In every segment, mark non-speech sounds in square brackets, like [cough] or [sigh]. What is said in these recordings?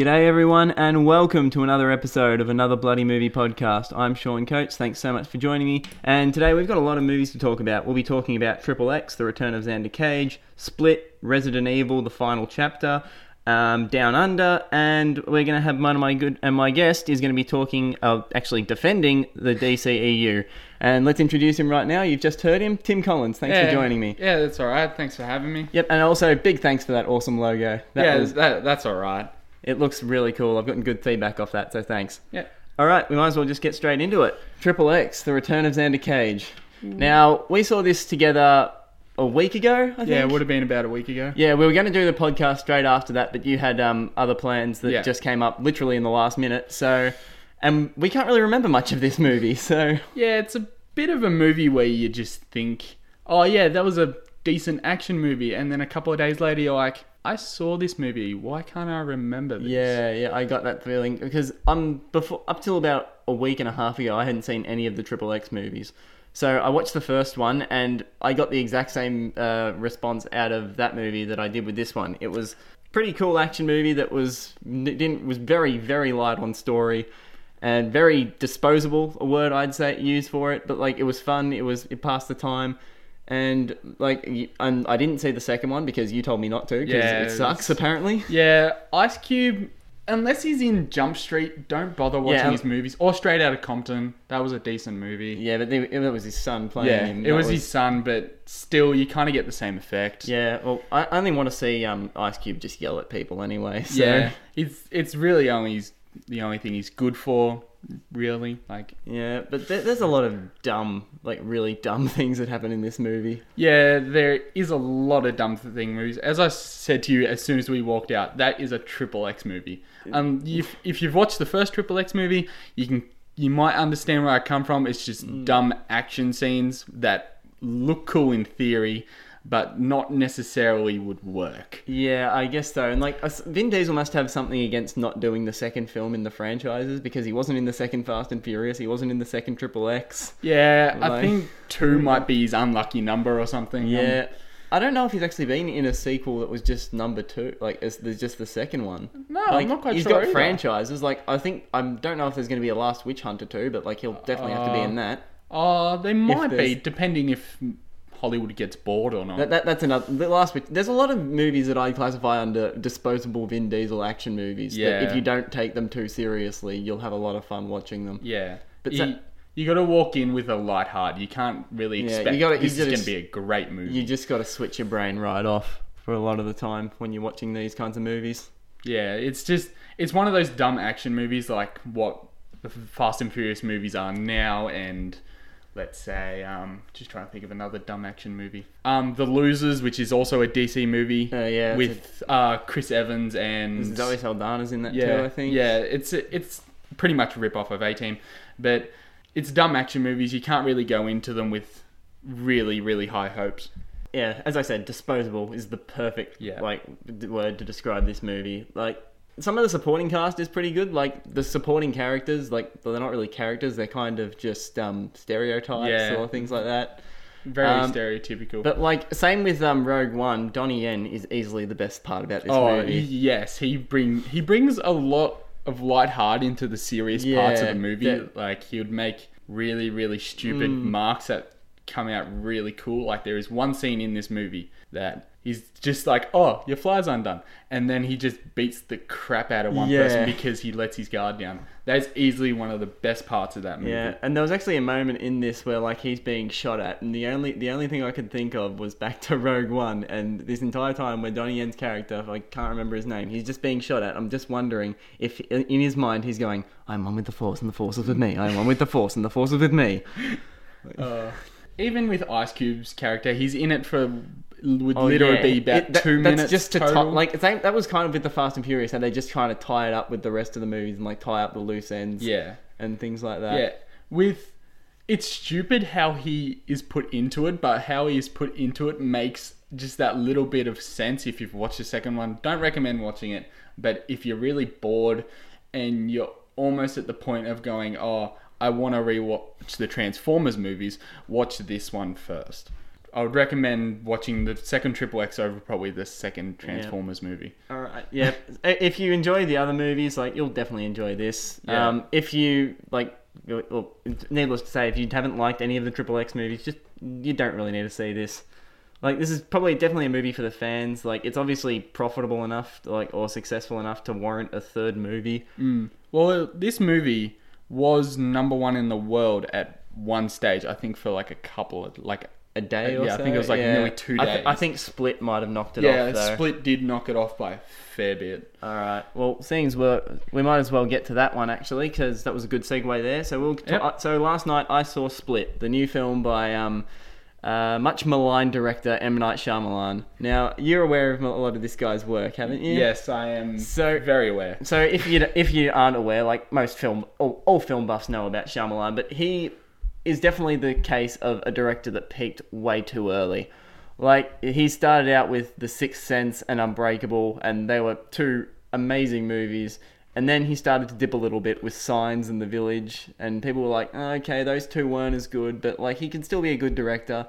G'day, everyone, and welcome to another episode of another Bloody Movie podcast. I'm Sean Coates. Thanks so much for joining me. And today we've got a lot of movies to talk about. We'll be talking about Triple X, The Return of Xander Cage, Split, Resident Evil, The Final Chapter, um, Down Under, and we're going to have one of my good and my guest is going to be talking, uh, actually defending the DCEU. And let's introduce him right now. You've just heard him, Tim Collins. Thanks for joining me. Yeah, that's all right. Thanks for having me. Yep, and also big thanks for that awesome logo. That yeah, was, that, that's all right. It looks really cool. I've gotten good feedback off that, so thanks. Yeah. All right, we might as well just get straight into it. Triple X, The Return of Xander Cage. Now, we saw this together a week ago, I think. Yeah, it would have been about a week ago. Yeah, we were going to do the podcast straight after that, but you had um, other plans that Yeah. just came up literally in the last minute. So, and we can't really remember much of this movie. So, Yeah, it's a bit of a movie where you just think, oh, yeah, that was a decent action movie. And then a couple of days later, you're like, I saw this movie. Why can't I remember this? yeah, yeah, I got that feeling because um before up till about a week and a half ago, I hadn't seen any of the Triple X movies. So I watched the first one, and I got the exact same uh, response out of that movie that I did with this one. It was pretty cool action movie that was didn't was very very light on story, and very disposable. A word I'd say use for it, but like it was fun. It was it passed the time. And like, and I didn't see the second one because you told me not to. Because Yeah, it sucks apparently. Yeah, Ice Cube, unless he's in Jump Street, don't bother watching Yeah. his movies. Or Straight Outta Compton. That was a decent movie. Yeah, but they, it was his son playing Yeah, him. it That was, his son, but still, you kind of get the same effect. Yeah, well, I I only want to see um, Ice Cube just yell at people anyway. [laughs] So. Yeah, it's it's really only the only thing he's good for, really. Like, Yeah, but there, there's a lot of dumb, like really dumb [laughs] things that happen in this movie. yeah, there is a lot of dumb thing movies. As I said to you as soon as we walked out, that is a triple X movie. Um, if if you've watched the first triple X movie, you can you might understand where I come from. It's just Mm. dumb action scenes that look cool in theory, but not necessarily would work. Yeah, I guess so. And like, Vin Diesel must have something against not doing the second film in the franchises because he wasn't in the second Fast and Furious. He wasn't in the second Triple X. Yeah, I think two might be his unlucky number or something. Um, Yeah. I don't know if he's actually been in a sequel that was just number two, like as there's just the second one. No, like, I'm not quite he's sure. He's got either. franchises. Like I think I don't know if there's going to be a Last Witch Hunter too, but like he'll definitely have to be Uh, in that. Oh, they might be, depending if Hollywood gets bored or not. That, that, that's another. The last bit. There's a lot of movies that I classify under disposable Vin Diesel action movies. That Yeah. if you don't take them too seriously, you'll have a lot of fun watching them. yeah, But but so- you, you got to walk in with a light heart. You can't really Yeah, expect you gotta- this is gotta going to be a great movie. You just got to switch your brain right off for a lot of the time when you're watching these kinds of movies. yeah, it's just it's one of those dumb action movies like what the Fast and Furious movies are now, and let's say um, just trying to think of another dumb action movie. Um, The Losers, which is also a DC movie Uh, yeah, with uh, Chris Evans and Zoe Saldana's in that yeah, too. I think. Yeah, it's it's pretty much a rip off of A Team, but it's dumb action movies. You can't really go into them with really really high hopes. yeah, as I said, disposable is the perfect Yeah. like d- word to describe this movie. Like some of the supporting cast is pretty good. Like the supporting characters, like they're not really characters; they're kind of just um, stereotypes Yeah. or things like that. Very Um, stereotypical. But like same with um, Rogue One, Donnie Yen is easily the best part about this oh movie. yes, he bring he brings a lot of light heart into the serious parts of the movie. that- Like he would make really really stupid Mm. marks that come out really cool. Like there is one scene in this movie that he's just like, "Oh, your fly's undone," and then he just beats the crap out of one Yeah. person because he lets his guard down. That's easily one of the best parts of that movie. Yeah, and there was actually a moment in this where like he's being shot at, and the only the only thing I could think of was back to Rogue One, and this entire time where Donnie Yen's character, I can't remember his name, he's just being shot at. I'm just wondering if in his mind he's going, "I'm one with the Force, and the Force is with me. I'm one with the Force, and the Force is with me." [laughs] Uh, even with Ice Cube's character, he's in it for would Oh, literally yeah. be about It- that- two that's minutes just to total. like same, that was kind of with the Fast and Furious, how they just trying to tie it up with the rest of the movies and like tie up the loose ends, yeah, and things like that. yeah. With it's stupid how he is put into it, but how he is put into it makes just that little bit of sense. If you've watched the second one, don't recommend watching it. But if you're really bored and you're almost at the point of going, oh, I want to rewatch the Transformers movies, watch this one first. I would recommend watching the second Triple X over probably the second Transformers movie. All right. Yeah. if you enjoy the other movies, like you'll definitely enjoy this. Yeah. Um, if you like, well, needless to say, if you haven't liked any of the Triple X movies, just you don't really need to see this. Like this is probably definitely a movie for the fans. Like it's obviously profitable enough, like or successful enough to warrant a third movie. Well, this movie was number one in the world at one stage. I think for like a couple of like A day or something? Yeah, I think it was, like, nearly two I, th- I think Split might have knocked it yeah, off though. Split did knock it off by a fair bit. All right. Well, things were. we might as well get to that one actually because that was a good segue there. So we'll. Yep. uh, so last night I saw Split, the new film by um, uh, much maligned director M Night Shyamalan. Now you're aware of a lot of this guy's work, haven't you? Yes, I am So- very aware. So if you if you aren't aware, like most film, all, all film buffs know about Shyamalan, but he is definitely the case of a director that peaked way too early. Like he started out with The Sixth Sense and Unbreakable, and they were two amazing movies. And then he started to dip a little bit with Signs and The Village, and people were like, oh, "Okay, those two weren't as good, but like he can still be a good director."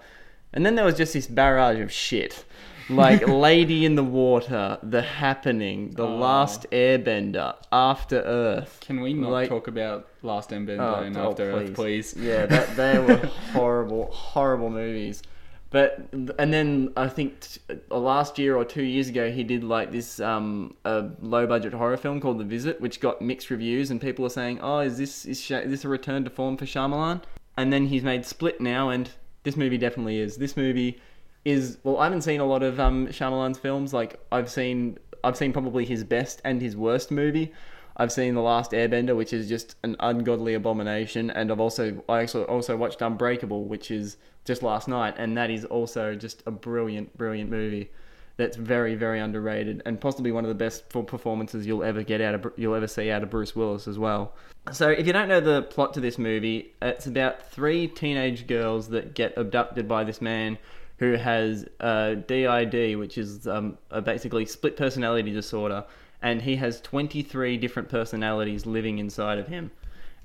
And then there was just this barrage of shit, like [laughs] Lady in the Water, The Happening, The Oh. Last Airbender, After Earth. Can we not Like- talk about Last Airbender Oh, and oh, After Earth, please? Yeah, that they were [laughs] horrible, horrible movies. But and then I think t- uh, last year or two years ago he did like this um a low budget horror film called The Visit, which got mixed reviews, and people are saying, "Oh, is this is, Sha- is this a return to form for Shyamalan?" And then he's made Split now, and this movie definitely is. This movie is well, I haven't seen a lot of um Shyamalan's films. Like I've seen I've seen probably his best and his worst movie. I've seen The Last Airbender, which is just an ungodly abomination, and I've also I also also watched Unbreakable, which is just last night, and that is also just a brilliant, brilliant movie. That's very, very underrated, and possibly one of the best full performances you'll ever get out of you'll ever see out of Bruce Willis as well. So, if you don't know the plot to this movie, it's about three teenage girls that get abducted by this man who has uh, DID, which is um, a basically split personality disorder, and he has 23 different personalities living inside of him.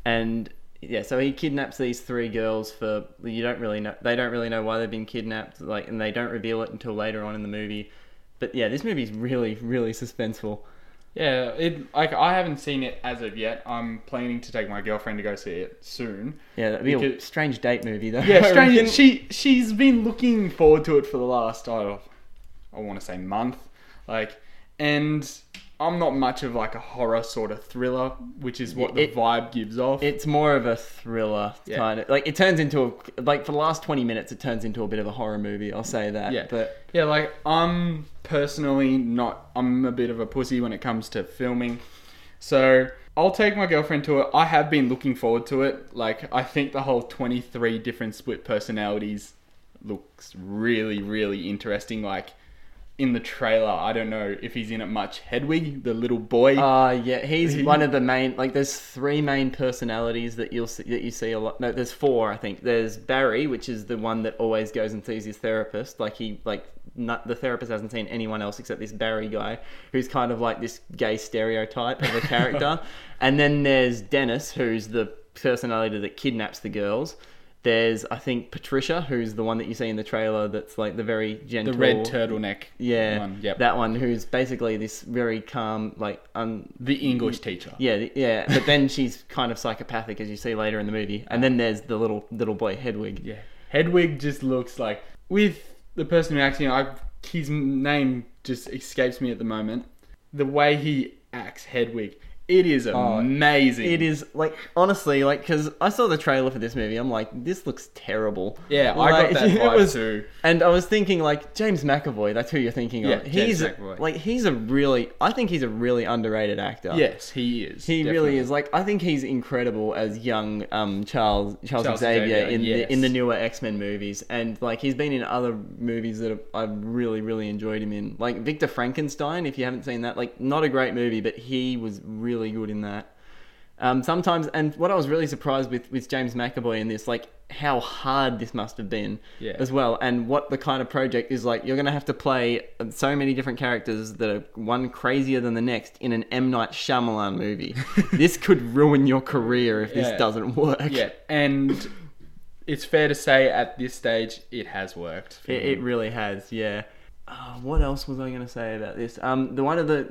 And yeah, so he kidnaps these three girls for you don't really know they don't really know why they've been kidnapped, like, and they don't reveal it until later on in the movie. But yeah, this movie's really, really suspenseful. Yeah, it like I haven't seen it as of yet. I'm planning to take my girlfriend to go see it soon. Yeah, that'd be a strange date movie though. Yeah, strange. [laughs] She she's been looking forward to it for the last oh, I want to say month, like, and I'm not much of like a horror sort of thriller, which is what the It- vibe gives off. It's more of a thriller Yeah. kind of like it turns into a like for the last twenty minutes it turns into a bit of a horror movie. I'll say that. Yeah. but yeah, like I'm personally not. I'm a bit of a pussy when it comes to filming, so I'll take my girlfriend to it. I have been looking forward to it. Like I think the whole 23 different split personalities looks really, really interesting. Like in the trailer, I don't know if he's in it much. Hedwig, the little boy. uh yeah, he's one of the main like there's three main personalities that you'll see, that you see a lot. No, there's four I think. There's Barry, which is the one that always goes and sees his therapist. Like he like not, the therapist hasn't seen anyone else except this Barry guy, who's kind of like this gay stereotype of a character. [laughs] and then there's Dennis, who's the personality that kidnaps the girls. There's, I think, Patricia, who's the one that you see in the trailer. That's like the very gentle, the red turtleneck. yeah, One. Yep. that one who's basically this very calm, like un, the English teacher. yeah, yeah. But then she's kind of psychopathic, as you see later in the movie. And then there's the little little boy Hedwig. Yeah. Hedwig just looks like with the person who acts, you know, I, his name just escapes me at the moment. The way he acts Hedwig, it is amazing. Oh, It is like honestly, like because I saw the trailer for this movie, I'm like, this looks terrible. Yeah, I got [laughs] that it vibe was- too. And I was thinking like James McAvoy. That's who you're thinking Yeah, of. James He's McAvoy. like he's a really, I think he's a really underrated actor. Yes, he is. He really is. Like I think he's incredible as young um, Charles Charles, Charles Xavier, Xavier, in yes. the in the newer X Men movies, and like he's been in other movies that I've really really enjoyed him in, like Victor Frankenstein. If you haven't seen that, like not a great movie, but he was really good in that. Um, sometimes, and what I was really surprised with with James McAvoy in this, like how hard this must have been Yeah. as well, and what the kind of project is like. You're gonna have to play so many different characters that are one crazier than the next in an M Night Shyamalan movie. [laughs] this could ruin your career if Yeah. this doesn't work. Yeah, and it's fair to say at this stage it has worked. It, it really has, yeah. Uh, what else was I going to say about this? Um, the one of the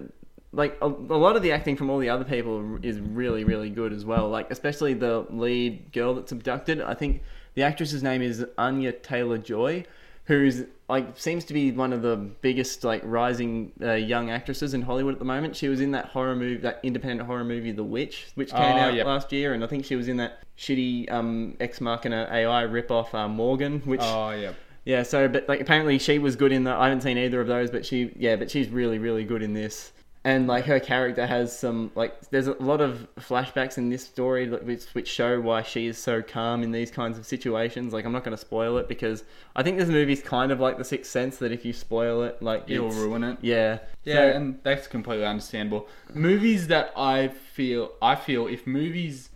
like a, a lot of the acting from all the other people is really really good as well. Like especially the lead girl that's abducted. I think the actress's name is Anya Taylor Joy, who's like seems to be one of the biggest like rising uh, young actresses in Hollywood at the moment. She was in that horror movie, that independent horror movie, The Witch, which came Oh, out yep. last year, and I think she was in that shitty um, Ex Machina AI ripoff uh, Morgan, which Oh yeah. yeah, so but like apparently she was good in the. I haven't seen either of those, but she yeah, but she's really really good in this. And like her character has some like there's a lot of flashbacks in this story which which show why she is so calm in these kinds of situations. Like I'm not going to spoil it because I think this movie's kind of like The Sixth Sense that if you spoil it, like It'll ruin it. Yeah, Yeah, So- and that's completely understandable. Movies that I feel I feel if movies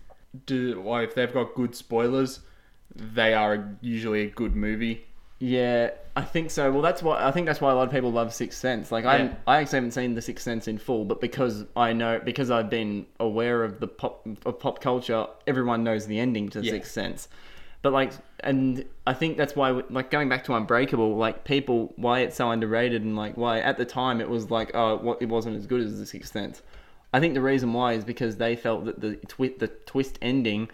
do well, if they've got good spoilers, they are usually a good movie. Yeah, I think so. Well, that's why I think that's why a lot of people love Sixth Sense. Like I, Yeah. I actually haven't seen the Sixth Sense in full, but because I know, because I've been aware of the pop of pop culture, everyone knows the ending to Yeah. Sixth Sense. But like, and I think that's why, like, going back to Unbreakable, like people, why it's so underrated, and like why at the time it was like, oh, what it wasn't as good as the Sixth Sense. I think the reason why is because they felt that the twi- the twist ending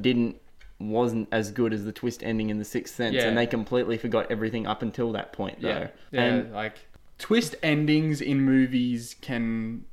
didn't wasn't as good as the twist ending in the Sixth Sense, Yeah. and they completely forgot everything up until that point. Though. Yeah, yeah. And like twist endings in movies can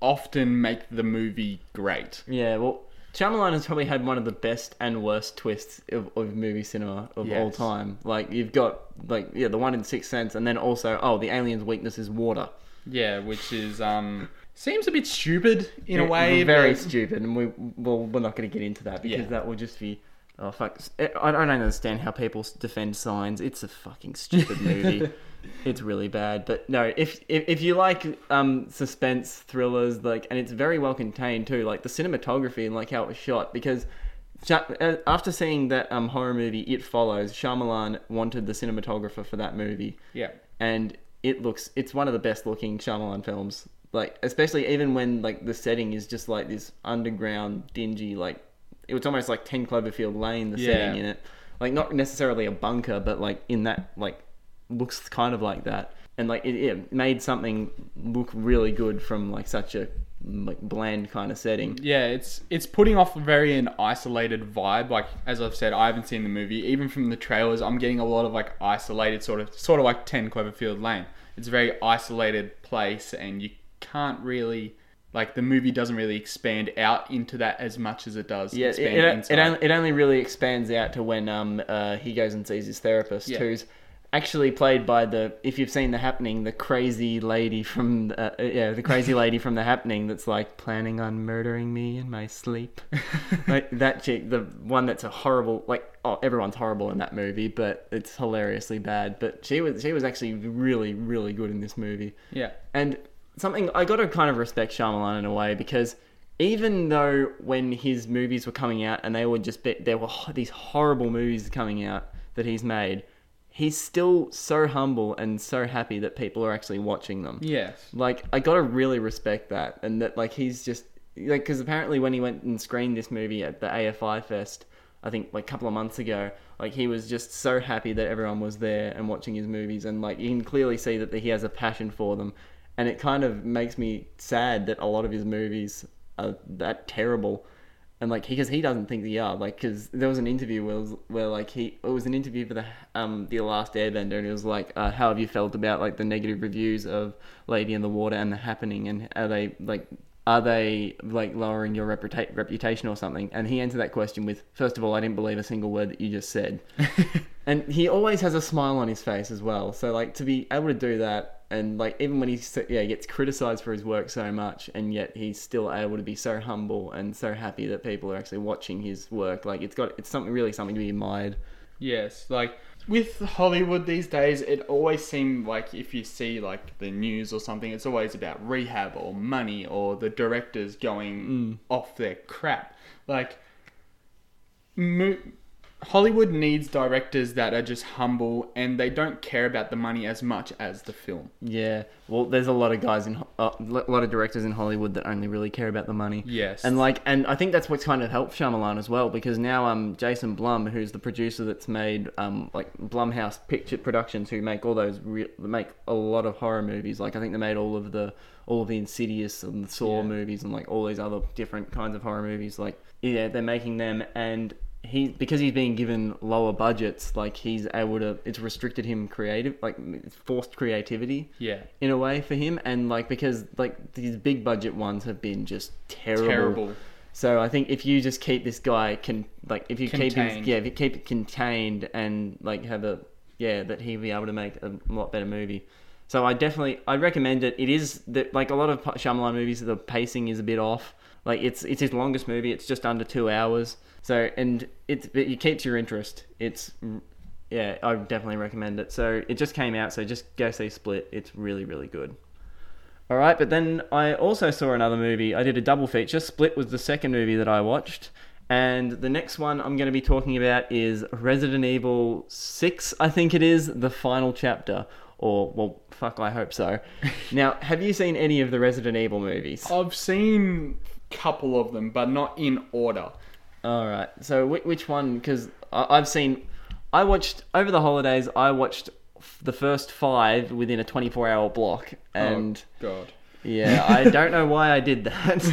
often make the movie great. yeah, well, Shyamalan has probably had one of the best and worst twists of, of movie cinema of all Yes. time. Like you've got like yeah, the one in Sixth Sense, and then also oh, the alien's weakness is water. Yeah, which is um seems a bit stupid in a way. very but- stupid, and we well, we're not going to get into that because Yeah. that will just be. Oh fuck! I don't understand how people defend signs. It's a fucking stupid movie. [laughs] it's really bad. But no, if if, if you like um, suspense thrillers, like, and it's very well contained too, like the cinematography and like how it was shot, because. Uh, After seeing that um, horror movie, It Follows, Shyamalan wanted the cinematographer for that movie Yeah. and it looks it's one of the best looking Shyamalan films. Like especially even when like the setting is just like this underground dingy like it was almost like 10 Cloverfield Lane the Yeah. setting in it. Like not necessarily a bunker but like in that like looks kind of like that. And like it, it made something look really good from like such a like bland kind of setting. Yeah, it's it's putting off a very an isolated vibe. Like as I've said, I haven't seen the movie. Even from the trailers, I'm getting a lot of like isolated sort of sort of like Ten Cloverfield Lane. It's a very isolated place, and you can't really like the movie doesn't really expand out into that as much as it does. Yeah, it, expand it, it, only, it only really expands out to when um uh, he goes and sees his therapist, Yeah. who's actually played by the if you've seen the happening, the crazy lady from uh, uh, yeah the crazy [laughs] lady from the happening that's like planning on murdering me in my sleep. [laughs] like that chick, the one that's a horrible like oh everyone's horrible in that movie, but it's hilariously bad. But she was she was actually really really good in this movie. yeah, And something I got to kind of respect Shyamalan in a way because even though when his movies were coming out and they were just be, there were these horrible movies coming out that he's made, he's still so humble and so happy that people are actually watching them. yes, Like I got to really respect that and that like he's just like because apparently when he went and screened this movie at the AFI Fest, I think like a couple of months ago, like he was just so happy that everyone was there and watching his movies and like you can clearly see that he has a passion for them, and it kind of makes me sad that a lot of his movies are that terrible. And like, because he doesn't think they are, like, because there was an interview where, where like he, it was an interview for the um the Last Airbender, and it was like, uh, how have you felt about like the negative reviews of Lady in the Water and The Happening, and are they like, are they like lowering your reputa- reputation or something? And he answered that question with, first of all, I didn't believe a single word that you just said, [laughs] and he always has a smile on his face as well. So like to be able to do that, and like even when he yeah gets criticized for his work so much, and yet he's still able to be so humble and so happy that people are actually watching his work. Like it's got it's something really something to be admired. yes. Like with Hollywood these days, it always seemed like if you see like the news or something, it's always about rehab or money or the directors going mm. off their crap. Like mo- Hollywood needs directors that are just humble and they don't care about the money as much as the film. Yeah, well, there's a lot of guys in uh, a lot of directors in Hollywood that only really care about the money. Yes. and like, and I think that's what's kind of helped Shyamalan as well because now um Jason Blum, who's the producer that's made um like Blumhouse Picture Productions, who make all those re- make a lot of horror movies. Like I think they made all of the all of the Insidious and the Saw Yeah. movies and like all these other different kinds of horror movies. Like yeah, they're making them and. He because he's being given lower budgets, like he's able to. It's restricted him creative, like it's forced creativity Yeah. in a way for him and like because like these big budget ones have been just terrible. Terrible. So I think if you just keep this guy can like if you keep him Contained. yeah if you keep it contained and like have a yeah that he'll be able to make a lot better movie. So I definitely I recommend it. It is that like a lot of Shyamalan movies the pacing is a bit off. Like it's it's his longest movie. It's just under two hours. So and it's it keeps your interest. It's yeah I definitely recommend it. So it just came out. So just go see Split. It's really really good. All right, but then I also saw another movie. I did a double feature. Split was the second movie that I watched. And the next one I'm going to be talking about is Resident Evil 6, I think it is, the final chapter. Or, well, fuck, I hope so. [laughs] now, have you seen any of the Resident Evil movies? I've seen a couple of them, but not in order. All right. So which one? Because I've seen, I watched over the holidays. I watched the first five within a 24-hour block, oh, and oh, God. yeah, I [laughs] don't know why I did that.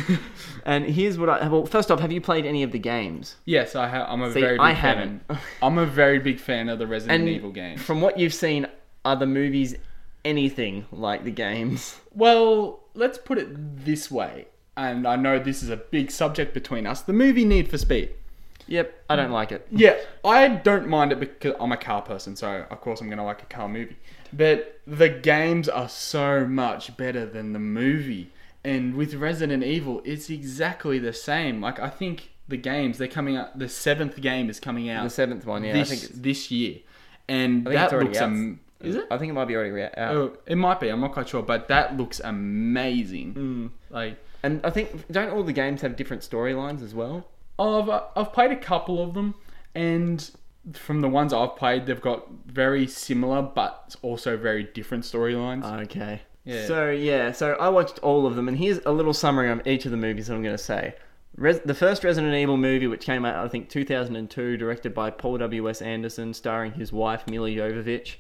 [laughs] and here's what I well. First off, have you played any of the games? Yes, I ha- I'm a See, very big I haven't. I'm a very big fan of the Resident And Evil games. from what you've seen, are the movies anything like the games? Well, let's put it this way, and I know this is a big subject between us. The movie Need for Speed. Yep, I don't like it. Yeah, I don't mind it because I'm a car person, so of course I'm gonna like a car movie. But the games are so much better than the movie. And with Resident Evil, it's exactly the same. Like I think the games they're coming out. The seventh game is coming out The seventh one, yeah, this I think this year, and that looks out. am- is it? I think it might be already out. Oh, it might be. I'm not quite sure, but that looks amazing. Mm. Like And I think don't all the games have different storylines as well? I've uh, I've played a couple of them, and from the ones I've played, they've got very similar but also very different storylines. Okay. Yeah. So yeah, so I watched all of them, and here's a little summary of each of the movies that I'm going to say. Res- the first Resident Evil movie, which came out I think 2002, directed by Paul W S Anderson, starring his wife Milla Jovovich.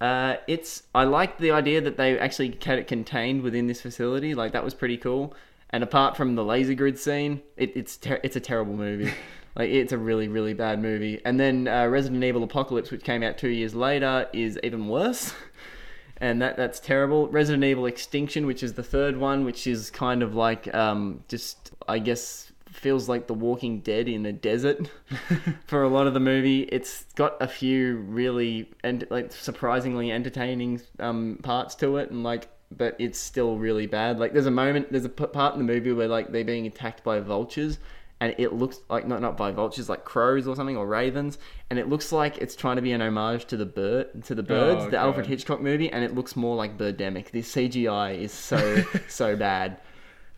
Uh, it's I liked the idea that they actually had it contained within this facility. Like that was pretty cool. And apart from the laser grid scene, it, it's ter- it's a terrible movie. [laughs] like it's a really really bad movie. And then uh, Resident Evil Apocalypse, which came out two years later, is even worse. [laughs] and that that's terrible. Resident Evil Extinction, which is the third one, which is kind of like um, just I guess feels like The Walking Dead in a desert [laughs] for a lot of the movie. It's got a few really and like surprisingly entertaining um, parts to it, and like but it's still really bad. Like there's a moment, there's a part in the movie where like they're being attacked by vultures. And it looks like not not by vultures, like crows or something, or ravens, and it looks like it's trying to be an homage to the bird, to the birds, Oh, the Alfred Hitchcock movie, and it looks more like Birdemic. The CGI is so [laughs] so bad.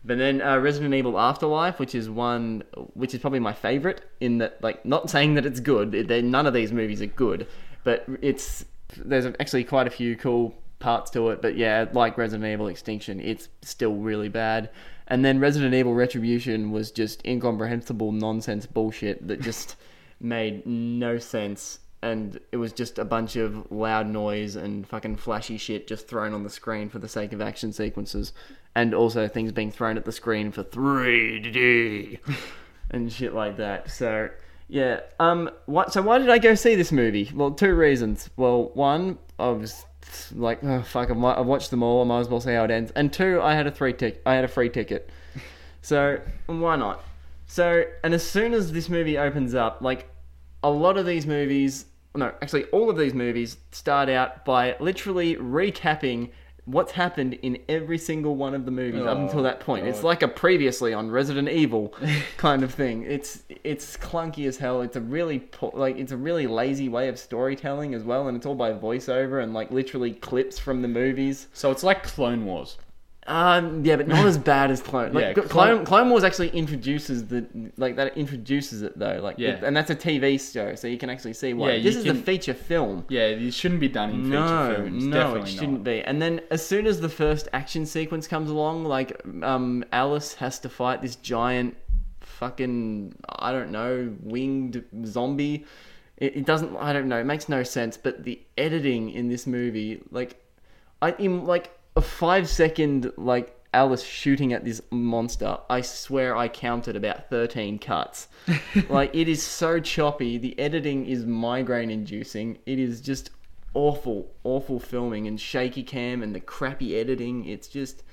But then uh, Resident Evil Afterlife, which is one, which is probably my favorite. In that, like, not saying that it's good. None of these movies are good, but it's there's actually quite a few cool parts to it. But yeah, like Resident Evil Extinction, it's still really bad. And then Resident Evil Retribution was just incomprehensible nonsense bullshit that just [laughs] made no sense and it was just a bunch of loud noise and fucking flashy shit just thrown on the screen for the sake of action sequences and also things being thrown at the screen for 3D [laughs] and shit like that. So, yeah, um what so why did I go see this movie? Well, two reasons. Well, one, I was like, oh, fuck, I might, I've watched them all. I might as well see how it ends. And two, I had a three tick. I had a free ticket. [laughs] So why not? So and as soon as this movie opens up, like a lot of these movies, no, actually all of these movies start out by literally recapping what's happened in every single one of the movies up Oh, until that point. It's like a previously on Resident Evil [laughs] kind of thing. It's it's clunky as hell. It's a really po- like it's a really lazy way of storytelling as well, and it's all by voiceover and like literally clips from the movies. So it's like Clone Wars. Um, yeah, but not [laughs] as bad as Clone. Like, Yeah, Clone, Clone- Wars actually introduces the like that introduces it though. Like, Yeah. and that's a TV show, so you can actually see why. Yeah, this is the feature film. Yeah, it shouldn't be done in feature No, films. no, Definitely it shouldn't not. be. And then as soon as the first action sequence comes along, like um, Alice has to fight this giant, fucking I don't know, winged zombie. It, it doesn't. I don't know. It makes no sense. But the editing in this movie, like, I in like a five second like Alice shooting at this monster, I swear I counted about thirteen cuts. [laughs] like it is so choppy. The editing is migraine inducing. It is just awful, awful filming and shaky cam and the crappy editing. It's just.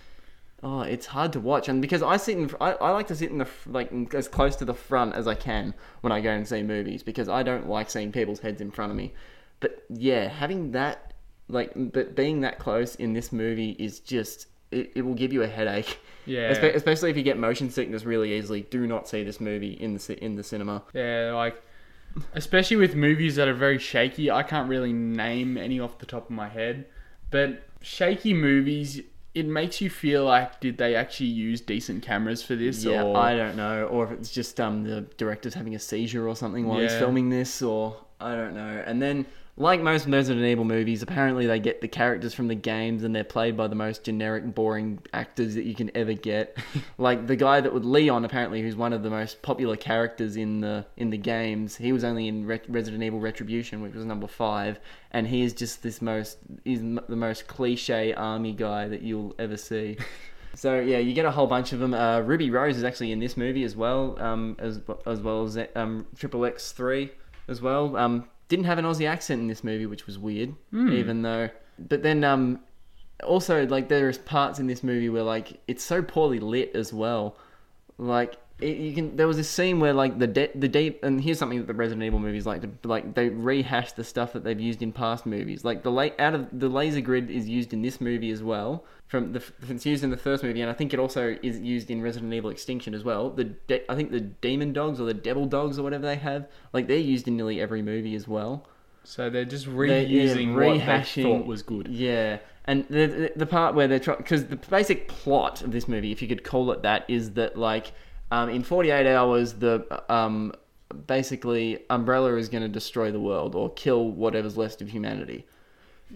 Oh, it's hard to watch, and because I sit in, I, I like to sit in the like as close to the front as I can when I go and see movies because I don't like seeing people's heads in front of me. But yeah, having that like, but being that close in this movie is just it, it will give you a headache. Yeah. Espe- especially if you get motion sickness really easily. Do not see this movie in the in the cinema. Yeah, like especially with movies that are very shaky. I can't really name any off the top of my head, but shaky movies. It makes you feel like did they actually use decent cameras for this? Yeah, or I don't know, or if it's just um the director's having a seizure or something while he's filming this, or I don't know. And then, like most Resident Evil movies, apparently they get the characters from the games and they're played by the most generic, boring actors that you can ever get. [laughs] like the guy that would Leon, apparently, who's one of the most popular characters in the in the games. He was only in Re- Resident Evil Retribution, which was number five, and he is just this most is the most cliche army guy that you'll ever see. [laughs] So yeah, you get a whole bunch of them. Uh, Ruby Rose is actually in this movie as well, um, as as well as um, Triple X Three as well. Um, didn't have an Aussie accent in this movie, which was weird, even though. But then um, also like there's parts in this movie where like it's so poorly lit as well. Like it, you can, there was this scene where like the de- the deep, and here's something that the Resident Evil movies like to like they rehash the stuff that they've used in past movies. Like the late out of the laser grid is used in this movie as well. From the it's used in the first movie, and I think it also is used in Resident Evil Extinction as well. The de- I think the demon dogs or the devil dogs or whatever they have, like they're used in nearly every movie as well. so they're just They're, yeah, reusing what they thought was good. Yeah, and the the, the part where they're trying because the basic plot of this movie, if you could call it that, is that like um, in 48 hours the um, basically Umbrella is going to destroy the world or kill whatever's left of humanity.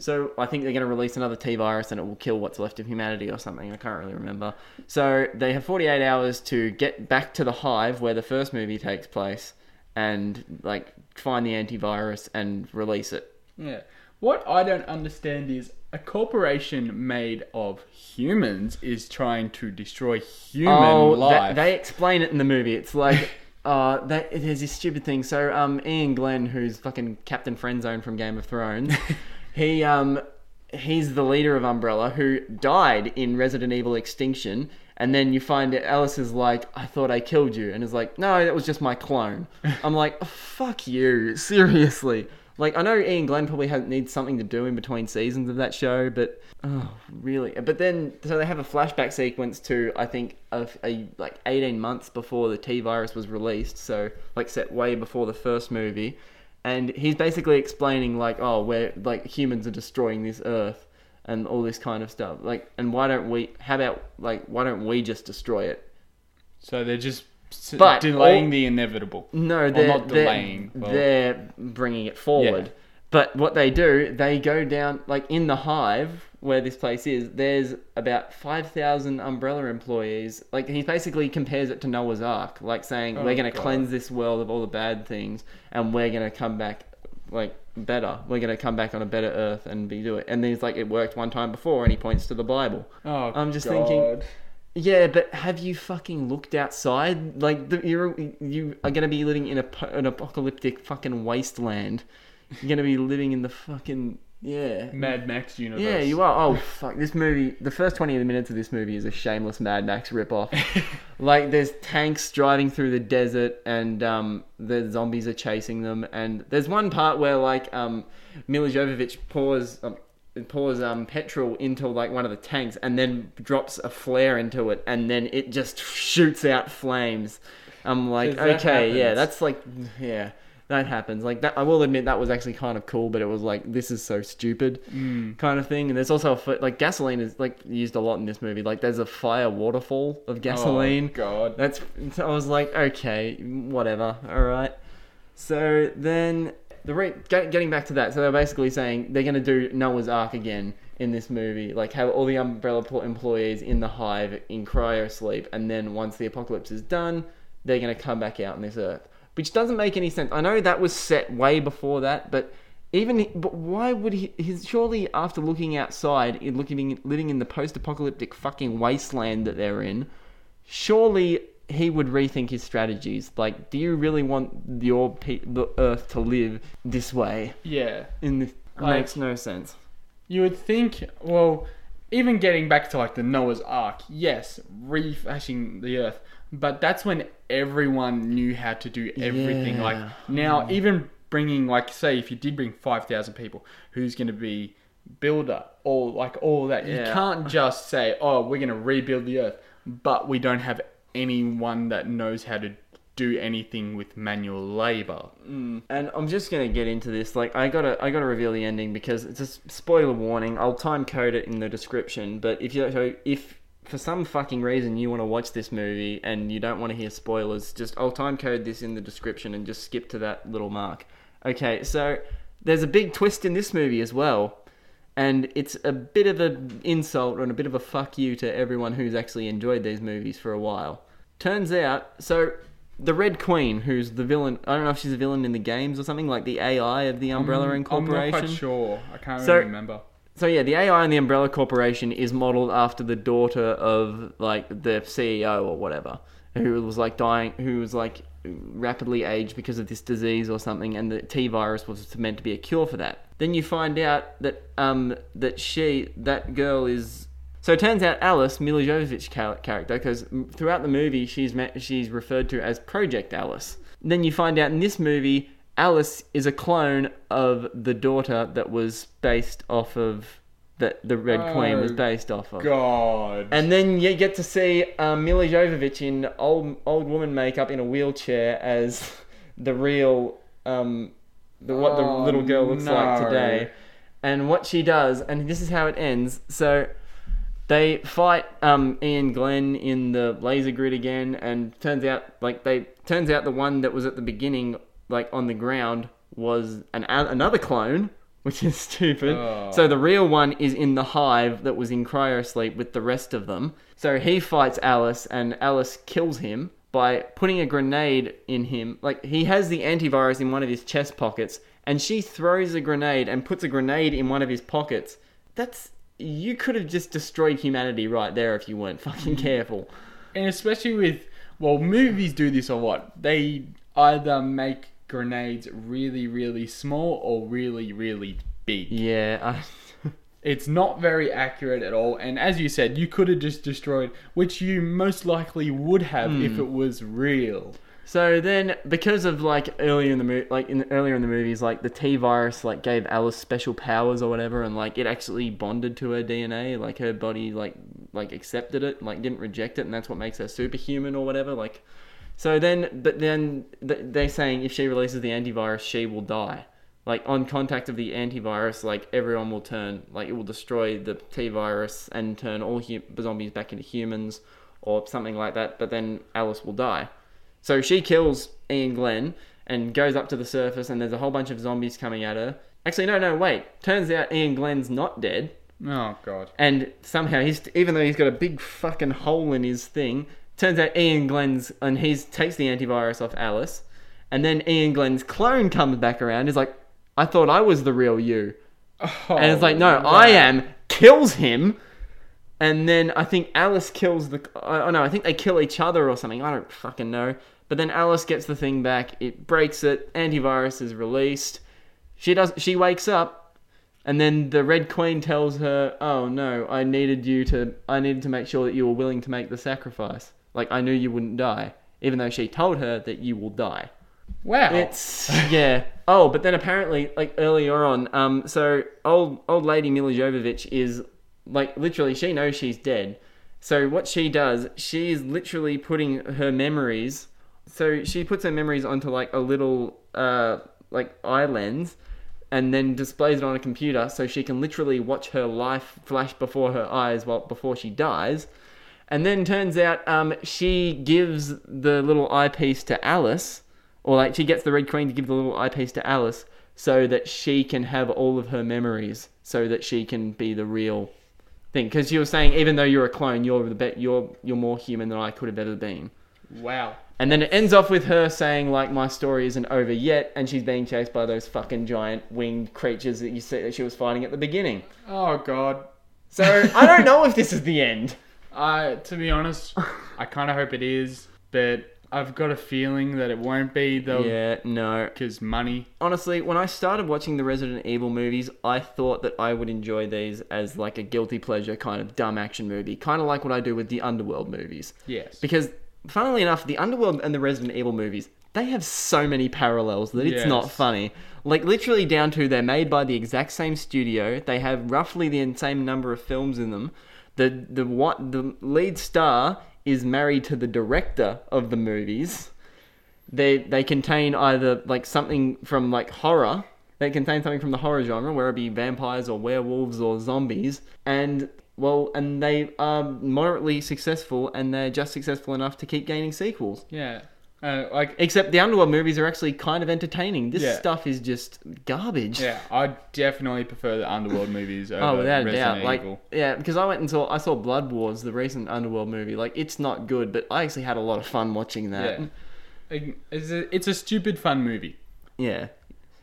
So I think they're going to release another T virus and it will kill what's left of humanity or something. I can't really remember. So they have 48 hours to get back to the hive where the first movie takes place and like find the antivirus and release it. Yeah. What I don't understand is a corporation made of humans is trying to destroy human oh, life. They, they explain it in the movie. It's like, [laughs] uh, that, there's this stupid thing. So, um, Iain Glen, who's fucking Captain Friendzone from Game of Thrones, [laughs] he, um, he's the leader of Umbrella who died in Resident Evil Extinction. And then you find it, Alice is like, I thought I killed you. And is like, no, that was just my clone. [laughs] I'm like, oh, fuck you. Seriously. Like, I know Iain Glen probably has, needs something to do in between seasons of that show, but oh, really? But then, so they have a flashback sequence to I think a, a like 18 months before the T virus was released, so like set way before the first movie, and he's basically explaining like, oh, where like humans are destroying this Earth and all this kind of stuff. Like, and why don't we? How about like, why don't we just destroy it? so they're just But delaying all- the inevitable. No, they're not they're- delaying, well- They're bringing it forward. Yeah. But what they do, they go down like in the hive where this place is. There's about five thousand umbrella employees. Like he basically compares it to Noah's Ark, like saying Oh, we're going to cleanse this world of all the bad things, and we're going to come back like better. We're going to come back on a better Earth and be do it. And then he's like, it worked one time before, and he points to the Bible. Oh, I'm just God. thinking- Yeah, but have you fucking looked outside? Like the, you're you are gonna be living in a an apocalyptic fucking wasteland. You're gonna be living in the fucking yeah. Mad Max universe. Yeah, you are. Oh fuck! This movie, the first twenty minutes of this movie is a shameless Mad Max ripoff. [laughs] like, there's tanks driving through the desert, and um, the zombies are chasing them. And there's one part where like um, Milla Jovovich pours um, pours um petrol into like one of the tanks, and then drops a flare into it, and then it just shoots out flames. I'm like, okay, yeah, that's like, yeah. that happens. Like that, I will admit that was actually kind of cool, but it was like this is so stupid kind of thing. And there's also a foot like gasoline is like used a lot in this movie. Like there's a fire waterfall of gasoline. Oh, God. That's I was like, okay, whatever, all right. So then the re- get- getting back to that, so they're basically saying they're gonna do Noah's Ark again in this movie, like have all the Umbrella pl- employees in the hive in cryo sleep, and then once the apocalypse is done, they're gonna come back out on this Earth, which doesn't make any sense. I know that was set way before that, but. Even but why would he? He's surely after looking outside, in looking living in the post-apocalyptic fucking wasteland that they're in, surely he would rethink his strategies. Like, do you really want your pe- the Earth to live this way? Yeah. In this Like- makes no sense. You would think, well, even getting back to like the Noah's Ark, yes, refashing the earth, but that's when everyone knew how to do everything. Like Yeah. now, even bringing, like, say, if you did bring 5,000 people, who's going to be builder or like all that? You can't just say, oh, we're going to rebuild the earth, but we don't have anyone that knows how to do anything with manual labor. Mm. And I'm just gonna get into this. Like, I gotta, I gotta reveal the ending because it's a spoiler warning. I'll time code it in the description. But if you, if for some fucking reason you want to watch this movie and you don't want to hear spoilers, just I'll time code this in the description and just skip to that little mark. Okay, so there's a big twist in this movie as well. And it's a bit of an insult and a bit of a fuck you to everyone who's actually enjoyed these movies for a while. Turns out, so the Red Queen, who's the villain, I don't know if she's a villain in the games or something, like the AI of the Umbrella mm, Incorporation. I'm not quite sure. I can't So- really remember. So yeah, the AI in the Umbrella Corporation is modeled after the daughter of like the CEO or whatever, who was like dying, who was like rapidly aged because of this disease or something, and the T virus was meant to be a cure for that. Then you find out that um that she that girl is. So it turns out Alice, Milla Jovovich character, because throughout the movie she's met, she's referred to as Project Alice. Then you find out in this movie Alice is a clone of the daughter that was based off of that the Red Queen was Oh, based off of. God. And then you get to see um, Milla Jovovich in old old woman makeup in a wheelchair as [laughs] the real um, the what the Oh, little girl looks like today. And what she does, and this is how it ends. So they fight um, Iain Glen in the laser grid again, and turns out like they turns out the one that was at the beginning, like on the ground, was an another clone, which is [laughs] stupid. Oh. So the real one is in the hive that was in cryo sleep with the rest of them. So he fights Alice, and Alice kills him by putting a grenade in him. Like he has the antivirus in one of his chest pockets, and she throws a grenade and puts a grenade in one of his pockets. That's you could have just destroyed humanity right there if you weren't fucking mm. careful. and especially with well, movies do this a lot. They either make grenades really, really small or really, really big. Yeah, I, [laughs] It's not very accurate at all. And as you said, you could have just destroyed, which you most likely would have Hmm. if it was real. So then, because of like earlier in the movie, like in earlier in the movies, like the T virus like gave Alice special powers or whatever, and like it actually bonded to her DNA, like her body like like accepted it, like didn't reject it, and that's what makes her superhuman or whatever. Like, so then, but then they're saying if she releases the antivirus, she will die. Like on contact of the antivirus, like everyone will turn, like it will destroy the T virus and turn all hu- zombies back into humans or something like that. But then Alice will die. So she kills Iain Glen and goes up to the surface, and there's a whole bunch of zombies coming at her. Actually, no, no, wait. Turns out Iain Glen's not dead, Oh god. and somehow he's even though he's got a big fucking hole in his thing. Turns out Iain Glen's and he takes the antivirus off Alice, and then Iain Glen's clone comes back around. Is like, I thought I was the real you, and it's like, no, Oh, I am. Kills him, and then I think Alice kills the. Oh no, I think they kill each other or something. I don't fucking know. But then Alice gets the thing back. It breaks it. Antivirus is released. She does. She wakes up, and then the Red Queen tells her, "Oh no, I needed you to. I needed to make sure that you were willing to make the sacrifice. Like I knew you wouldn't die, even though she told her that you will die." Wow. It's yeah. Oh, but then apparently, like earlier on, um, so old old lady Milla Jovovich is like literally she knows she's dead. So what she does, she's literally putting her memories so she puts her memories onto like a little uh like eye lens and then displays it on a computer so she can literally watch her life flash before her eyes while before she dies. And then turns out um, she gives the little eyepiece to Alice, or like she gets the Red Queen to give the little eyepiece to Alice so that she can have all of her memories, so that she can be the real thing. Because you were saying, even though you're a clone, you're the be- you're you're more human than I could have ever been. Wow. And then it ends off with her saying, like, my story isn't over yet, and she's being chased by those fucking giant winged creatures that you said that she was fighting at the beginning. Oh god. So I don't know if this is the end. I to be honest, I [laughs] kind of hope it is, but I've got a feeling that it won't be though, Yeah, no. because money. Honestly, when I started watching the Resident Evil movies, I thought that I would enjoy these as like a guilty pleasure kind of dumb action movie, kind of like what I do with the Underworld movies. Yes. Because, funnily enough, the Underworld and the Resident Evil movies, they have so many parallels that it's not funny. Like, literally down to they're made by the exact same studio, they have roughly the same number of films in them. The, the, what, the lead star is married to the director of the movies. They, they contain either like something from like horror, they contain something from the horror genre, where it be vampires or werewolves or zombies, and well, and they are moderately successful, and they're just successful enough to keep gaining sequels. yeah. Uh, like Except the Underworld movies are actually kind of entertaining. This Yeah. stuff is just garbage. yeah, I definitely prefer the Underworld movies over Oh, without a Resident doubt. Like, Evil. yeah, because I went and saw I saw Blood Wars, the recent Underworld movie. Like, it's not good, but I actually had a lot of fun watching that. Yeah. It's a, it's a stupid fun movie. Yeah.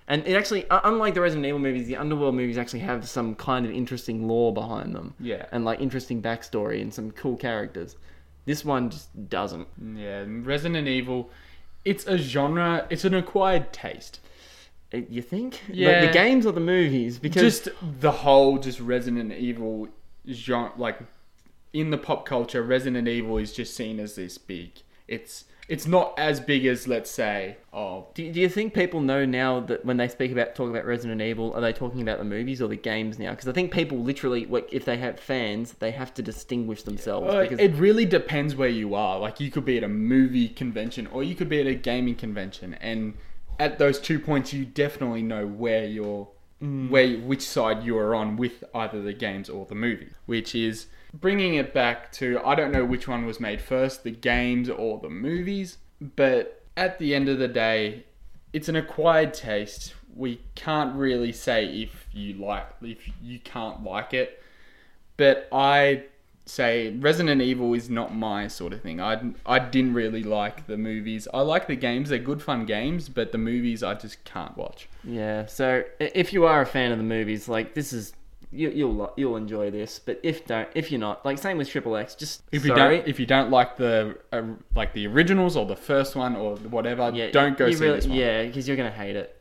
And it actually, unlike the Resident Evil movies, the Underworld movies actually have some kind of interesting lore behind them. Yeah. And like interesting backstory and some cool characters. This one just doesn't. Yeah, Resident Evil. It's a genre. It's an acquired taste. Uh, You think? Like, Yeah. the games or the movies? Because just the whole just Resident Evil genre, like in the pop culture, Resident Evil is just seen as this big. It's it's not as big as let's say, oh, do, do you think people know now that when they speak about talk about Resident Evil, are they talking about the movies or the games now? Because I think people literally, like, if they have fans, they have to distinguish themselves. Uh, because it really depends where you are. Like you could be at a movie convention or you could be at a gaming convention, and at those two points, you definitely know where you're, where which side you are on with either the games or the movie. Which is bringing it back to I don't know which one was made first, the games or the movies, but at the end of the day, it's an acquired taste. We can't really say if you like if you can't like it but I say Resident Evil is not my sort of thing. I, I didn't really like the movies. I like the games; they're good, fun games. But the movies, I just can't watch. Yeah, so if you are a fan of the movies, like this is you, you'll you'll enjoy this. But if don't, if you're not, like same with Triple X, just If you sorry. don't, if you don't like the uh, like the originals or the first one or whatever, yeah, don't go see really- this one. Yeah, because you're gonna hate it.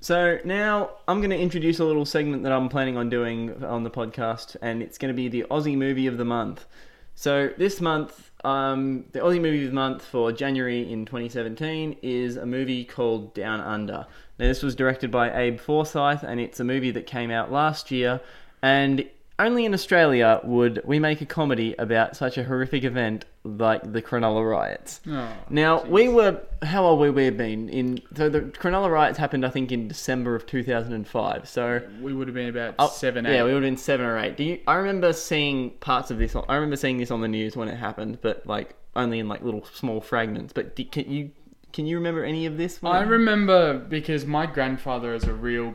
So now I'm gonna introduce a little segment that I'm planning on doing on the podcast, and it's gonna be the Aussie movie of the month. So this month, um, the Aussie movie of the month for January in 2017 is a movie called Down Under. Now this was directed by Abe Forsyth, and it's a movie that came out last year, and only in Australia would we make a comedy about such a horrific event like the Cronulla riots. Oh, Now jeez. we were how old were we been in so the Cronulla riots happened I think in December of 2005. So we would have been about Oh, seven, eight. Yeah, we would have been seven or eight. Do you? I remember seeing parts of this. I remember seeing this on the news when it happened, but like only in like little small fragments. But do, can you can you remember any of this? One? I remember because my grandfather is a real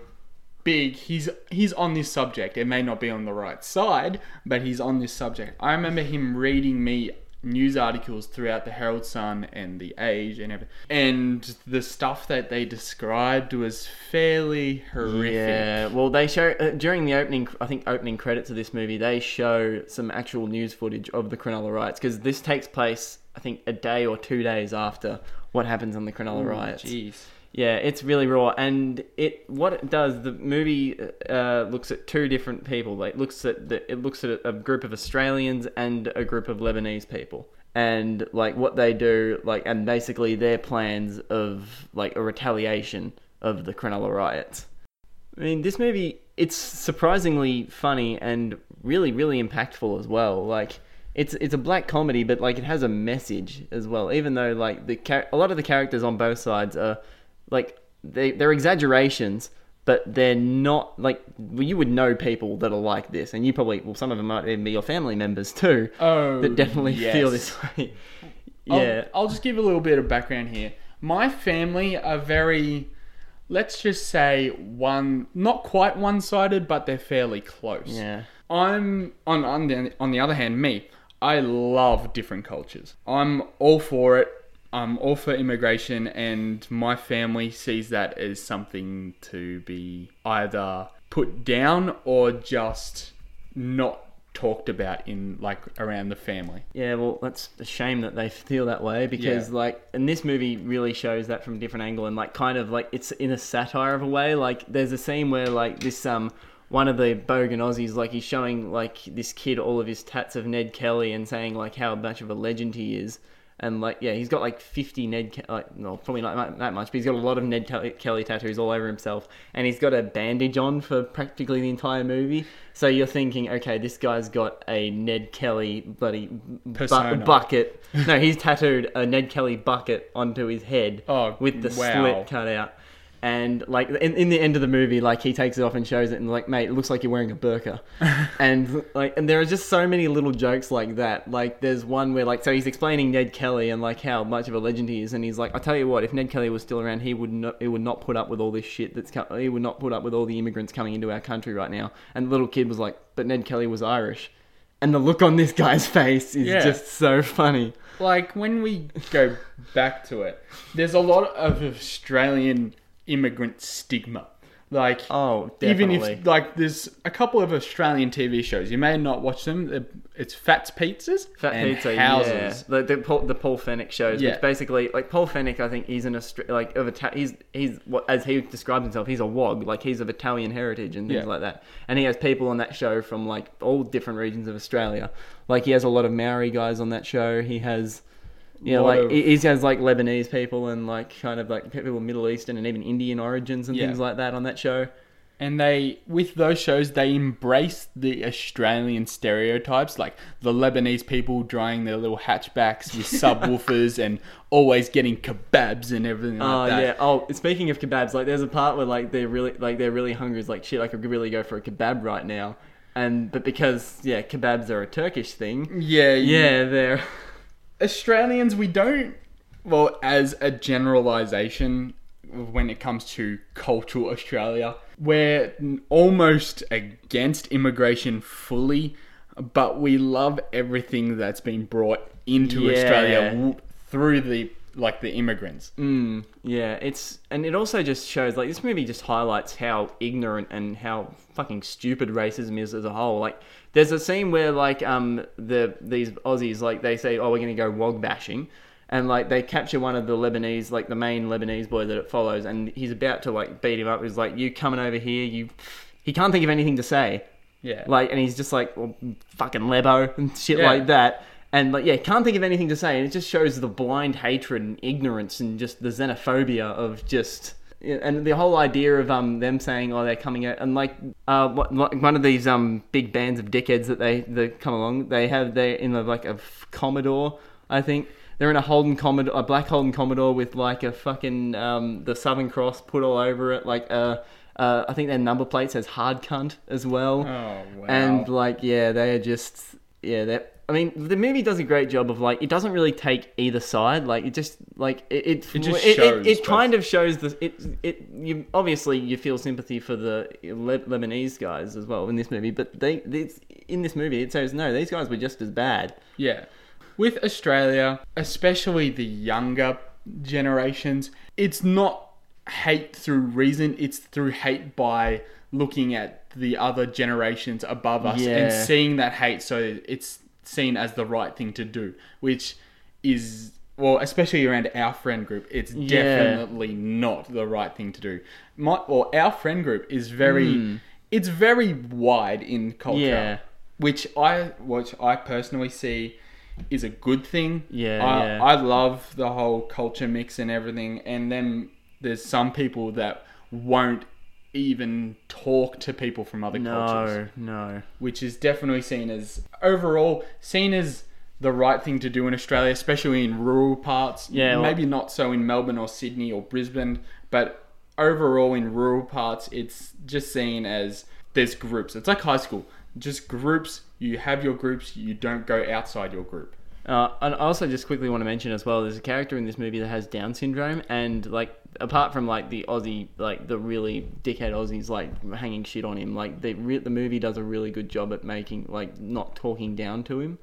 big he's he's on this subject. It may not be on the right side, but he's on this subject. I remember him reading me news articles throughout the Herald Sun and the Age and everything. And the stuff that they described was fairly horrific. Yeah, well, they show uh, during the opening. I think opening credits of this movie, they show some actual news footage of the Cronulla riots because this takes place, I think, a day or two days after what happens on the Cronulla riots. Jeez. Yeah, it's really raw, and it what it does. The movie uh, looks at two different people. Like looks at the, it looks at a group of Australians and a group of Lebanese people, and like what they do, like and basically their plans of like a retaliation of the Cronulla riots. I mean, this movie it's surprisingly funny and really really impactful as well. Like it's it's a black comedy, but like it has a message as well. Even though like the a lot of the characters on both sides are like they they're exaggerations, but they're not like well, you would know people that are like this, and you probably well some of them might even be your family members too Oh, that definitely yes. feel this way. I'll- yeah, I'll, just give a little bit of background here. My family are very, let's just say one, not quite one-sided, but they're fairly close. yeah, I'm on on the, on the other hand, me. I love different cultures. I'm all for it. I'm all for immigration, and my family sees that as something to be either put down or just not talked about in like around the family. yeah. Well, that's a shame that they [laughs] feel that way because Yeah. like, and this movie really shows that from a different angle and like kind of like it's in a satire of a way. Like, there's a scene where like this um one of the bogan Aussies like he's showing like this kid all of his tats of Ned Kelly and saying like how much of a legend he is. And like yeah, he's got like fifty Ned Ke- like no probably not that much, but he's got a lot of Ned Kelly, Kelly tattoos all over himself, and he's got a bandage on for practically the entire movie. So you're thinking, okay, this guy's got a Ned Kelly bloody bu- bucket. No, he's tattooed a Ned Kelly bucket onto his head [laughs] Oh, with the wow. slit cut out. And like in, in the end of the movie, like he takes it off and shows it, and like, mate, it looks like you're wearing a burqa. [laughs] and like, and there are just so many little jokes like that. Like, there's one where like, so he's explaining Ned Kelly and like how much of a legend he is, and he's like, I tell you what, if Ned Kelly was still around, he would not, he would not put up with all this shit that's, co- he would not put up with all the immigrants coming into our country right now. And the little kid was like, but Ned Kelly was Irish, and the look on this guy's face is Yeah. just so funny. like when we go back to it, there's a lot of Australian immigrant stigma. Like, Oh, even definitely. if like there's a couple of Australian TV shows, you may not watch them. It's Fats Pizzas, Fat and Pizza, Housos. yeah. The, the, Paul, the Paul Fenech shows, Yeah. which basically, like Paul Fenech, I think he's an Austra- like of Ita- he's he's as he describes himself, he's a wog, like he's of Italian heritage and things Yeah. like that. And he has people on that show from like all different regions of Australia. Like he has a lot of Maori guys on that show. He has. Yeah, like of- has like Lebanese people and like kind of like people Middle Eastern and even Indian origins and Yeah. things like that on that show. And they, with those shows, they embrace the Australian stereotypes, like the Lebanese people driving their little hatchbacks with [laughs] subwoofers and always getting kebabs and everything Oh like that. yeah. Oh, speaking of kebabs, like there's a part where like they're really like they're really hungry. It's like shit. I could really go for a kebab right now. And but because yeah, kebabs are a Turkish thing. Yeah, Yeah, they're Australians, we don't, well, as a generalization, when it comes to cultural Australia, we're almost against immigration fully, but we love everything that's been brought into Yeah. Australia through the like the immigrants. Mm, yeah, it's and it also just shows like this movie just highlights how ignorant and how fucking stupid racism is as a whole. Like there's a scene where like um the these Aussies like they say oh we're gonna go wog bashing. And like they capture one of the Lebanese, like the main Lebanese boy that it follows, and he's about to like beat him up. He's like, "You coming over here? You." He can't think of anything to say. Yeah. Like, and he's just like, well, fucking Lebo [laughs] and shit Yeah. like that. And like, yeah, can't think of anything to say. And it just shows the blind hatred and ignorance and just the xenophobia of just. And the whole idea of um them saying oh they're coming out and like uh one of these um big bands of dickheads that they that come along they have they in the like a f- Commodore I think they're in a Holden Commodore a black Holden Commodore with like a fucking um the Southern Cross put all over it like uh uh I think their number plate says hard cunt as well Oh wow. and like, yeah, they are just, yeah, they. I mean, the movie does a great job of like, it doesn't really take either side. Like, it just like it. It, It just it, shows it, both. kind of shows the it. It you obviously you feel sympathy for the Le- Lebanese guys as well in this movie, but they it's, in this movie it says no, these guys were just as bad. Yeah. With Australia, especially the younger generations, it's not hate through reason, it's through hate by looking at the other generations above us Yeah. and seeing that hate so it's seen as the right thing to do, which is well, especially around our friend group, it's Yeah. definitely not the right thing to do. My well, our friend group is very hmm. it's very wide in culture. Yeah. which I which I personally see is a good thing. Yeah, I, yeah. I love the whole culture mix and everything. And then there's some people that won't even talk to people from other cultures, No, no. which is definitely seen as overall seen as the right thing to do in Australia, especially in rural parts. Yeah, maybe not so in Melbourne or Sydney or Brisbane, but overall in rural parts, it's just seen as there's groups. It's like high school, just groups. You have your groups. You don't go outside your group. Uh, and I also just quickly want to mention as well, there's a character in this movie that has Down syndrome, and like apart from like the Aussie, like the really dickhead Aussies, like hanging shit on him, like the re- the movie does a really good job at making like not talking down to him,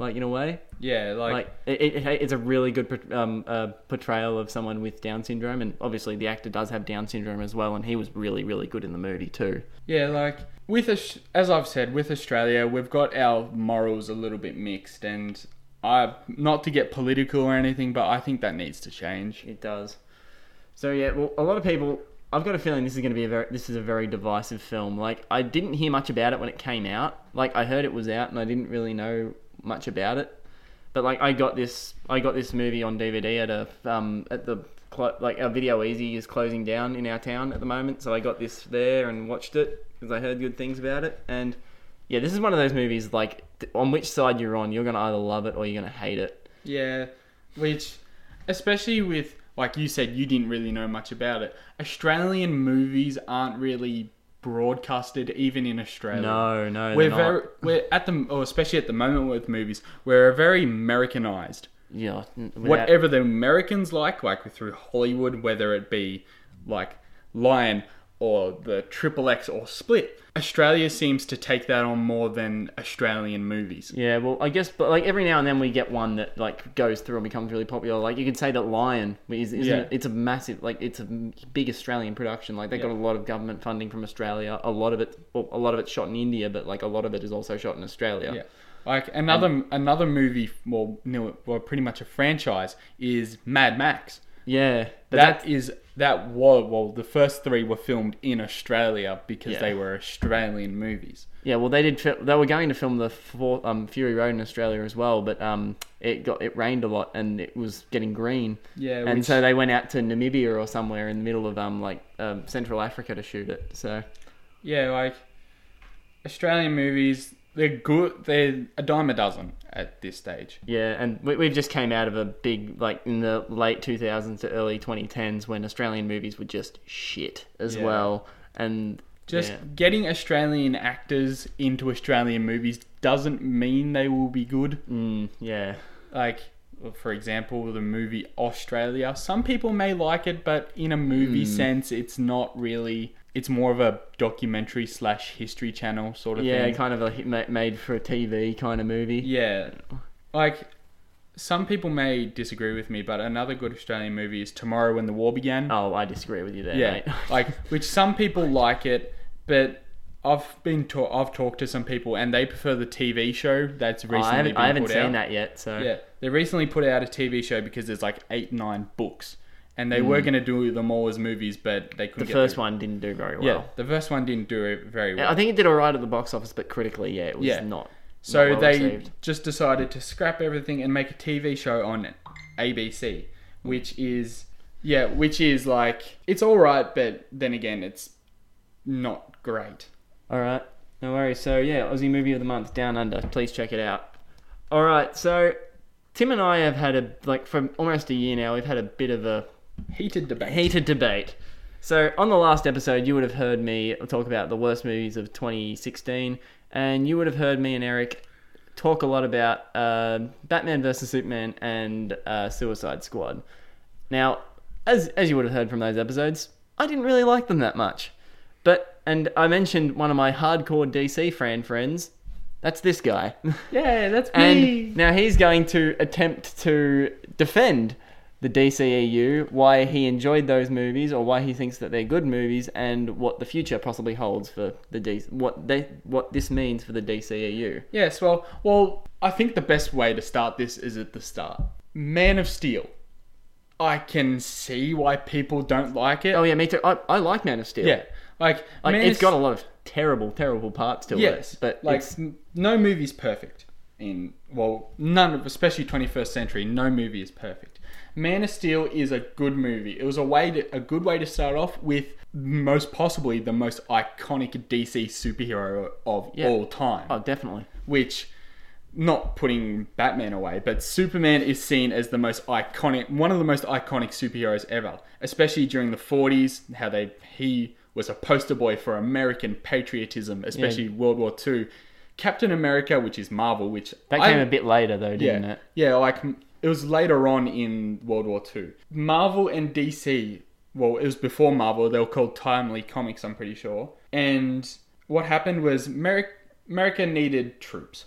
like in a way. Yeah, like, Like it, it, it's a really good um, uh, portrayal of someone with Down syndrome, and obviously the actor does have Down syndrome as well, and he was really really good in the movie too. yeah, like with as I've said, with Australia, we've got our morals a little bit mixed, and I not to get political or anything, but I think that needs to change. It does. So yeah, well, a lot of people. I've got a feeling this is going to be a very. This is a very divisive film. Like I didn't hear much about it when it came out. Like I heard it was out, and I didn't really know much about it. But like I got this. I got this movie on DVD at a um at the like our Video Easy is closing down in our town at the moment. So I got this there and watched it because I heard good things about it. And yeah, this is one of those movies like on which side you're on, you're gonna either love it or you're gonna hate it. Yeah, which, especially with like you said, you didn't really know much about it. Australian movies aren't really broadcasted even in Australia. No, no, we're they're not. very we're at the or especially at the moment with movies, we're very Americanized. yeah. without- Whatever the Americans like, like through Hollywood, whether it be like Lion or the Triple X or Split, Australia seems to take that on more than Australian movies. Yeah, well, I guess, but like every now and then we get one that like goes through and becomes really popular. Like you could say that Lion is, isn't Yeah. it? It's a massive, like it's a big Australian production. Like they got a lot of government funding from Australia. A lot of it, well, a lot of it's shot in India, but like a lot of it is also shot in Australia. Yeah. Like another another movie, well, no, well, pretty much a franchise is Mad Max. Yeah, That is that was well, the first three were filmed in Australia because Yeah. they were Australian movies. yeah. Well, they did. Fi- they were going to film the four, um, Fury Road in Australia as well, but um, it got it rained a lot and it was getting green. Yeah, and which- so they went out to Namibia or somewhere in the middle of um like um, Central Africa to shoot it. So Yeah, like Australian movies, they're good. They're a dime a dozen at this stage. Yeah, and we, we've just came out of a big like in the late 2000s to early 2010s when Australian movies were just shit as Yeah. well, and Just yeah. getting Australian actors into Australian movies doesn't mean they will be good. Mm, yeah, like for example the movie australia some people may like it but in a movie Hmm. sense it's not really it's more of a documentary slash history channel sort of yeah, thing kind of a made for a TV kind of movie. yeah like some people may disagree with me but another good australian movie is tomorrow when the war began Oh, I disagree with you there, yeah mate. [laughs] like which some people like it but I've been to- I've talked to some people and they prefer the TV show that's Oh, recently I haven't, I haven't seen out. that yet, so Yeah, they recently put out a TV show because there's like eight, nine books, and they were going to do them all as movies, but they couldn't. Hmm. the first the- one didn't do very well. Yeah, the first one didn't do it very well. I think it did alright at the box office, but critically, yeah, it was Yeah. not. so not well they received. just decided to scrap everything and make a TV show on ABC, which is yeah, which is like it's all right, but then again, it's not great. All right, no worries. So yeah, Aussie movie of the month, Down Under. Please check it out. All right, so Tim and I have had a like for almost a year now. We've had a bit of a Heated debate. heated debate. So on the last episode, you would have heard me talk about the worst movies of 2016, and you would have heard me and Eric talk a lot about uh, Batman vs Superman and uh, Suicide Squad. Now, as as you would have heard from those episodes, I didn't really like them that much. But and I mentioned one of my hardcore DC fan friends. That's this guy. Yeah, that's [laughs] me. And now he's going to attempt to defend the DCEU, why he enjoyed those movies, or why he thinks that they're good movies, and what the future possibly holds for the D- what they what this means for the DCEU. Yes, well, well, I think the best way to start this is at the start. Man of Steel. I can see why people don't like it. Oh yeah, me too. I, I like Man of Steel. yeah, like, like Man it's got a lot of terrible, terrible parts to yes, it, but like it's, no movie's perfect. In well, none of especially 21st century, no movie is perfect. Man of Steel is a good movie. It was a way to, a good way to start off with most possibly the most iconic DC superhero of Yeah. all time. oh definitely. which not putting Batman away, but Superman is seen as the most iconic, one of the most iconic superheroes ever, especially during the 40s, how they he was a poster boy for American patriotism, especially World War II. Captain America, which is Marvel, which That I- came a bit later though, didn't yeah, it? yeah, like it was later on in World War Two. Marvel and DC, well, it was before Marvel. They were called Timely Comics, I'm pretty sure. And what happened was America, America needed troops,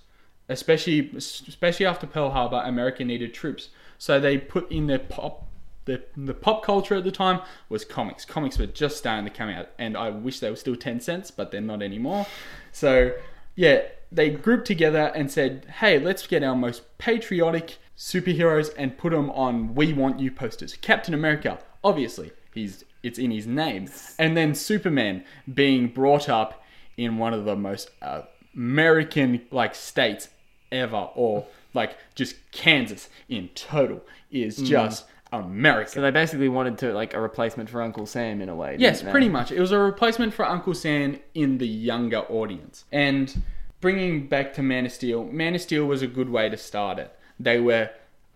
especially especially after Pearl Harbor. America needed troops, so they put in their pop. The, the pop culture at the time was comics. Comics were just starting to come out, and I wish they were still 10 cents, but they're not anymore. So, yeah, they grouped together and said, hey, let's get our most patriotic superheroes and put them on We Want You posters. Captain America, obviously, he's it's in his name. And then Superman being brought up in one of the most uh, American like states ever, or like just Kansas in total, is just America. So they basically wanted to like a replacement for Uncle Sam in a way. Yes, they? pretty much. It was a replacement for Uncle Sam in the younger audience. And bringing back to Man of Steel, Man of Steel was a good way to start it. They were,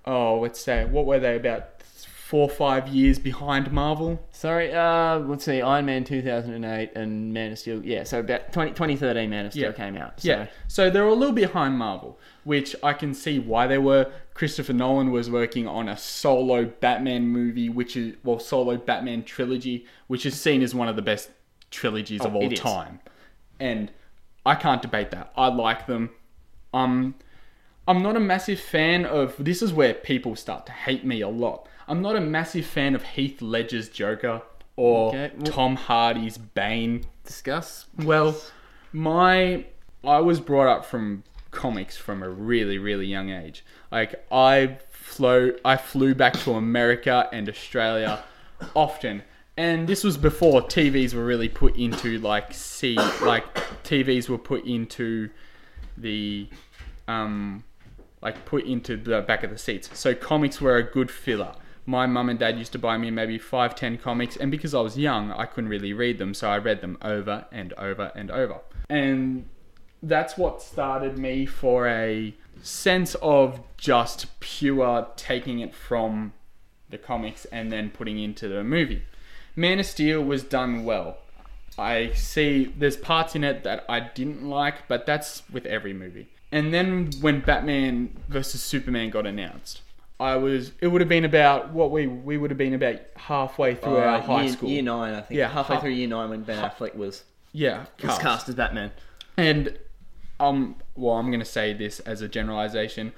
oh, let's say, what were they, about four or five years behind Marvel? Sorry, uh, let's see, Iron Man 2008 and Man of Steel. Yeah, so about 20, 2013 Man of Steel Yeah. came out. So. Yeah. So they're a little behind Marvel, which I can see why they were. Christopher Nolan was working on a solo Batman movie, which is, well, solo Batman trilogy, which is seen as one of the best trilogies of all Oh, it is. time. And I can't debate that. I like them. Um, I'm not a massive fan of. This is where people start to hate me a lot. I'm not a massive fan of Heath Ledger's Joker or Okay, well- Tom Hardy's Bane. Discuss. Well, my I was brought up from comics from a really really young age. Like I flew I flew back to America and Australia often. And this was before TVs were really put into like see like TVs were put into the um like put into the back of the seats. So comics were a good filler. My mum and dad used to buy me maybe five, ten comics, and because I was young, I couldn't really read them, so I read them over and over and over. And that's what started me for a sense of just pure taking it from the comics and then putting into the movie. Man of Steel was done well. I see there's parts in it that I didn't like, but that's with every movie. And then when Batman versus Superman got announced, I was it would have been about what we we would have been about halfway through our high year, school. Year nine, I think. Yeah, halfway half- through year nine when Ben Affleck was, Yeah, was cast. cast as Batman. And um, well, I'm gonna say this as a generalization.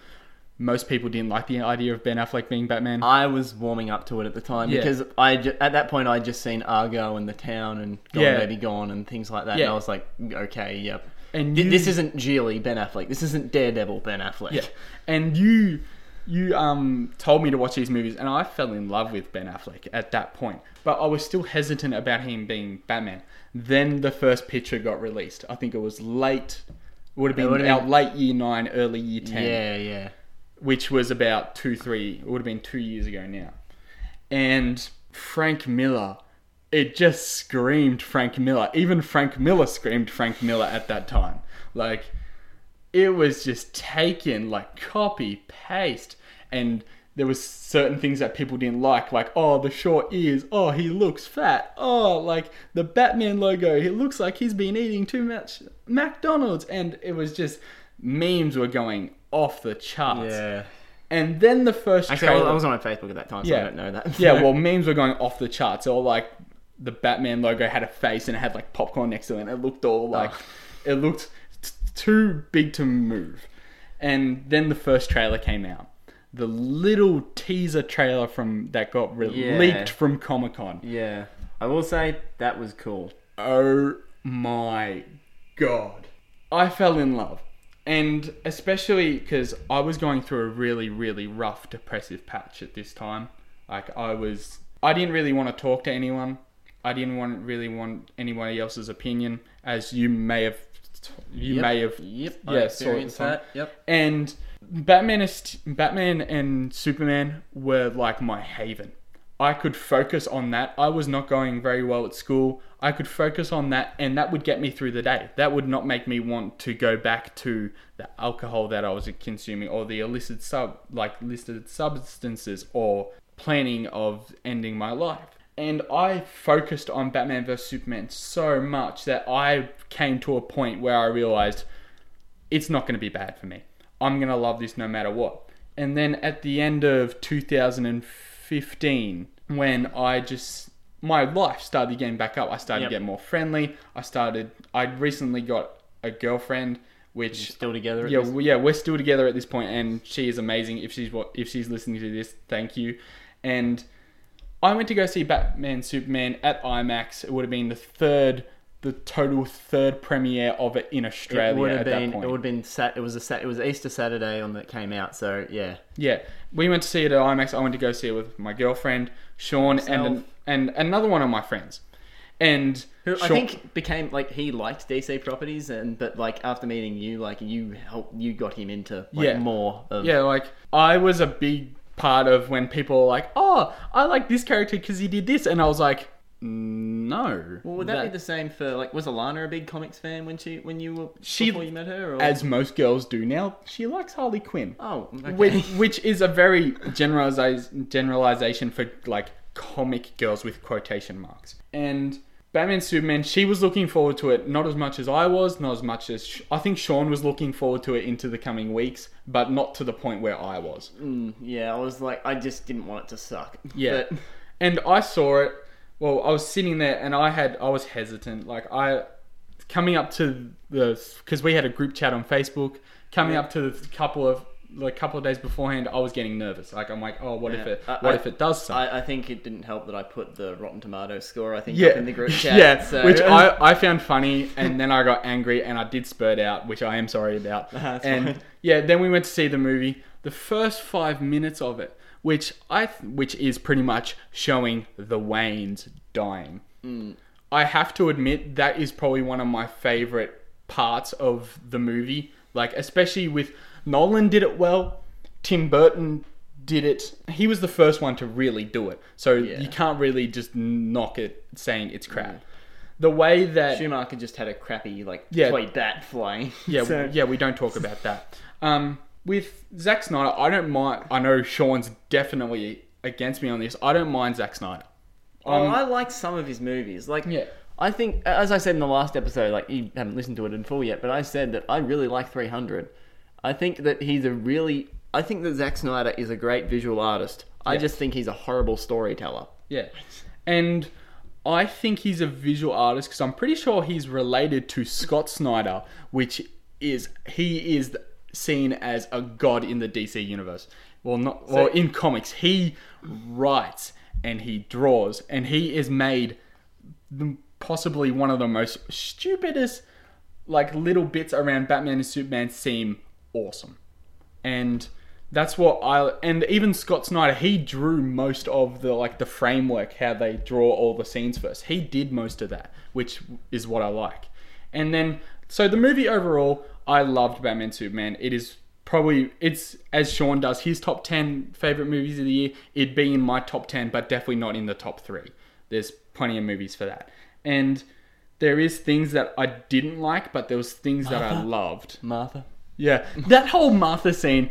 Most people didn't like the idea of Ben Affleck being Batman. I was warming up to it at the time Yeah. because I ju- at that point I'd just seen Argo and The Town and Gone Yeah. Baby Gone and things like that, Yeah. and I was like, okay, yep. And you- this isn't Gigli Ben Affleck. This isn't Daredevil Ben Affleck. Yeah, and you you um told me to watch these movies, and I fell in love with Ben Affleck at that point. But I was still hesitant about him being Batman. Then the first picture got released. I think it was late. Would have been been- late year nine, early year ten. yeah, yeah. which was about two, three, it would have been two years ago now. And Frank Miller, it just screamed Frank Miller. Even Frank Miller screamed Frank Miller at that time. Like, it was just taken like copy paste. And there was certain things that people didn't like, like, oh, the short ears, oh, he looks fat, oh, like the Batman logo, it looks like he's been eating too much McDonald's. And it was just, memes were going off the charts. Yeah. And then the first Actually, I was, trailer, I was on Facebook at that time, so Yeah. I don't know that. yeah, [laughs] well, memes were going off the charts. Or like the Batman logo had a face and it had like popcorn next to it. And it looked all oh. like Oh. it looked t- too big to move. And then the first trailer came out. The little teaser trailer from that got re- Yeah. leaked from Comic Con. yeah. I will say that was cool. Oh my god. I fell in love. And especially because I was going through a really, really rough depressive patch at this time. Like, I was. I didn't really want to talk to anyone. I didn't want really want anybody else's opinion, as you may have. You Yep. may have. Yep. yeah, I experienced at the time. that. Yep. And Batman is Batman and Superman were like my haven. I could focus on that. I was not going very well at school. I could focus on that, and that would get me through the day. That would not make me want to go back to the alcohol that I was consuming or the illicit sub, like listed substances, or planning of ending my life. And I focused on Batman vs Superman so much that I came to a point where I realized it's not going to be bad for me. I'm going to love this no matter what. And then at the end of 2015, when I just my life started getting back up, I started Yep. to get more friendly. I started. I recently got a girlfriend, which Still together. At yeah, well, yeah, we're still together at this point, and she is amazing. If she's what if she's listening to this, thank you. And I went to go see Batman Superman at IMAX. It would have been the third, the total third premiere of it in Australia. It would have been. It would have been. Sat, it was a. Sat, it was Easter Saturday on that came out. So yeah. Yeah, we went to see it at IMAX. I went to go see it with my girlfriend, Sean, and and another one of my friends. And Who I think became like he liked DC properties, and but like after meeting you, like you helped, you got him into like Yeah. more of Yeah, like I was a big part of when people were like, "Oh, I like this character because he did this," and I was like, "No." Well, would that, be the same for like was Alana a big comics fan when she when you were She- before you met her? Or? as most girls do now? She likes Harley Quinn, oh, okay. which, which is a very generaliza- generalization for like comic girls with quotation marks. And Batman Superman, she was looking forward to it not as much as I was, not as much as I think Sean was looking forward to it into the coming weeks, but not to the point where I was. Mm, yeah, I was like, I just didn't want it to suck. Yeah. But, [laughs] And I saw it. Well, I was sitting there and I had I was hesitant. Like I coming up to the because we had a group chat on Facebook. Coming Yeah. up to the couple of like couple of days beforehand, I was getting nervous. Like I'm like, oh, what if it what I- if it does suck? I, I think it didn't help that I put the Rotten Tomatoes score. I think yeah, up in the group [laughs] chat. yeah, so- which [laughs] I, I found funny, and then I got angry, and I did spurt out, which I am sorry about. [laughs] That's and fine. yeah, then we went to see the movie. The first five minutes of it, which I, th- which is pretty much showing the Waynes dying. Mm. I have to admit that is probably one of my favorite parts of the movie. Like, especially with Nolan did it well, Tim Burton did it. He was the first one to really do it, so Yeah. you can't really just knock it saying it's crap. The way that Schumacher just had a crappy like Yeah. toy bat flying. [laughs] yeah, So- yeah, we don't talk about that. Um, with Zack Snyder, I don't mind. I know Sean's definitely against me on this. I don't mind Zack Snyder. Oh, Um, I like some of his movies. Like, Yeah. I think, as I said in the last episode, like you haven't listened to it in full yet, but I said that I really like 300. I think that he's a really, I think that Zack Snyder is a great visual artist. I just think he's a horrible storyteller. Yeah, and I think he's a visual artist because I'm pretty sure he's related to Scott Snyder, which is he is seen as a god in the DC universe. Well, not well in comics. He writes and he draws, and he is made the, possibly one of the most stupidest like little bits around Batman and Superman seem awesome. And that's what I and even Scott Snyder he drew most of the like the framework how they draw all the scenes first. He did most of that which is what I like. And then so the movie overall I loved Batman Superman. It is probably it's as Sean does his top 10 favorite movies of the year. It'd be in my top 10 but definitely not in the top 3 there's plenty of movies for that. And there is things that I didn't like but there was things that I loved. Martha. Yeah, that whole Martha scene.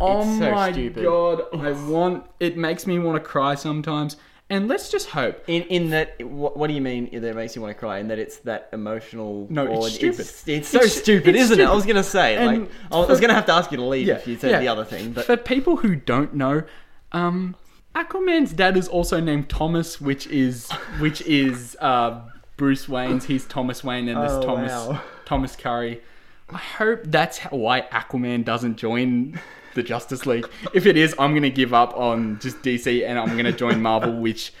Oh It's so my stupid. god, I want. It makes me want to cry sometimes. And let's just hope. In in that, what, what do you mean that makes you want to cry? In that it's that emotional. No, it's stupid. It's, it's so It's- stupid, it's isn't it? I was gonna say, And like, I was for- gonna have to ask you to leave Yeah, if you said yeah. the other thing, but For people who don't know, um, Aquaman's dad is also named Thomas, which is which is uh, Bruce Wayne's. He's Thomas Wayne, and there's Oh, Thomas wow. Thomas Curry. I hope that's why Aquaman doesn't join the Justice League. If it is, I'm gonna give up on just DC and I'm gonna join Marvel, which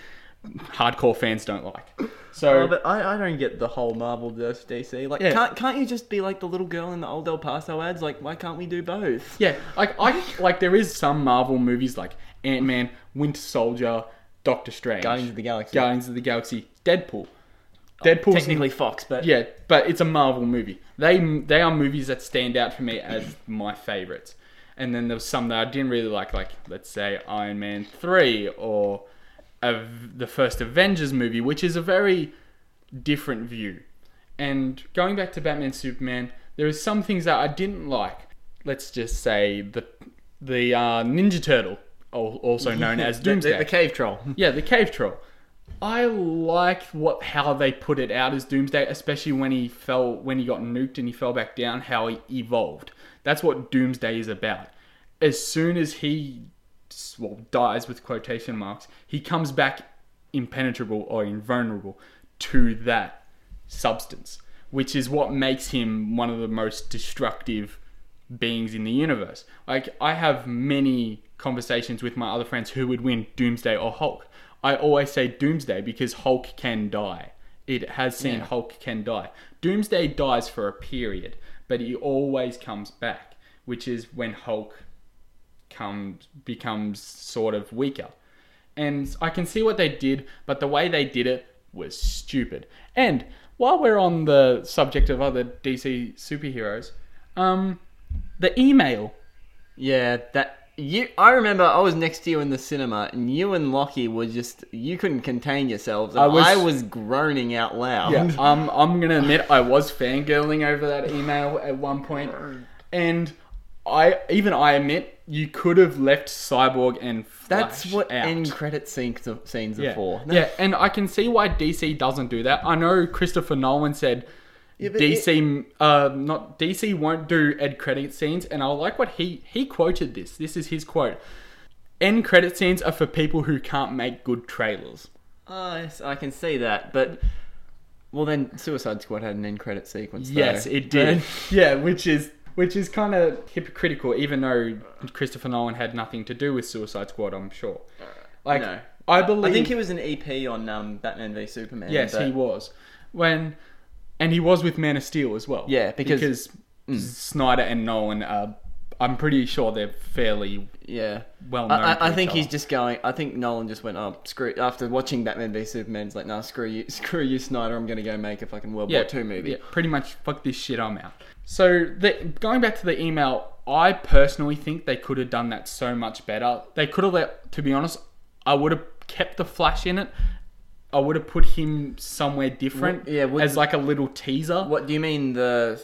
hardcore fans don't like. So Oh, but I, I don't get the whole Marvel versus DC. Like, Yeah. can't can't you just be like the little girl in the old El Paso ads? Like, why can't we do both? Yeah, like I like there is some Marvel movies like Ant Man, Winter Soldier, Doctor Strange, Guardians of the Galaxy. Guardians of the Galaxy, Deadpool. Deadpool Technically Fox, but yeah, but it's a Marvel movie. They they are movies that stand out for me as my favorites. And then there was some that I didn't really like, like let's say Iron Man three or of the first Avengers movie, which is a very different view. And going back to Batman Superman, there are some things that I didn't like. Let's just say the the uh, Ninja Turtle, also known [laughs] as Doomsday. the, the cave troll. Yeah, the cave troll. I like what how they put it out as Doomsday, especially when he fell when he got nuked and he fell back down. How he evolved. That's what Doomsday is about. As soon as he well dies with quotation marks, he comes back impenetrable or invulnerable to that substance, which is what makes him one of the most destructive beings in the universe. Like I have many conversations with my other friends who would win Doomsday or Hulk. I always say Doomsday because Hulk can die. It has seen Yeah. Hulk can die. Doomsday dies for a period, but he always comes back, which is when Hulk comes becomes sort of weaker. And I can see what they did, but the way they did it was stupid. And while we're on the subject of other DC superheroes, um, the email. Yeah, that you. I remember I was next to you in the cinema, and you and Lockie were just. You couldn't contain yourselves. And I I was- was, groaning out loud. Yeah, [laughs] um, I'm gonna admit I was fangirling over that email at one point, and I even I admit you could have left Cyborg and That's Flash what out. end credit scenes scenes are yeah. for. yeah, and I can see why DC doesn't do that. I know Christopher Nolan said but DC, uh, not DC, won't do end credit scenes, and I like what he he quoted this. This is his quote: "End credit scenes are for people who can't make good trailers." Oh, yes, I can see that, but well, then Suicide Squad had an end credit sequence. though. Yes, it did. [laughs] yeah, which is which is kind of hypocritical, even though Christopher Nolan had nothing to do with Suicide Squad. I'm sure. Like no. I believe. I think he was an EP on um, Batman v Superman. Yes, but- he was. When and he was with Man of Steel as well. Yeah, because- Mm. Snyder and Nolan are. I'm pretty sure they're fairly Yeah. well known. I, I each think he's just going. I think Nolan just went, oh, screw. After watching Batman v Superman, he's like, nah, screw you, [laughs] screw you, Snyder. I'm gonna go make a fucking World War Two movie. Yeah, pretty much. Fuck this shit. I'm out. So the, going back to the email, I personally think they could have done that so much better. They could have let. To be honest, I would have kept the Flash in it. I would have put him somewhere different. Yeah, would- as like a little teaser. What do you mean the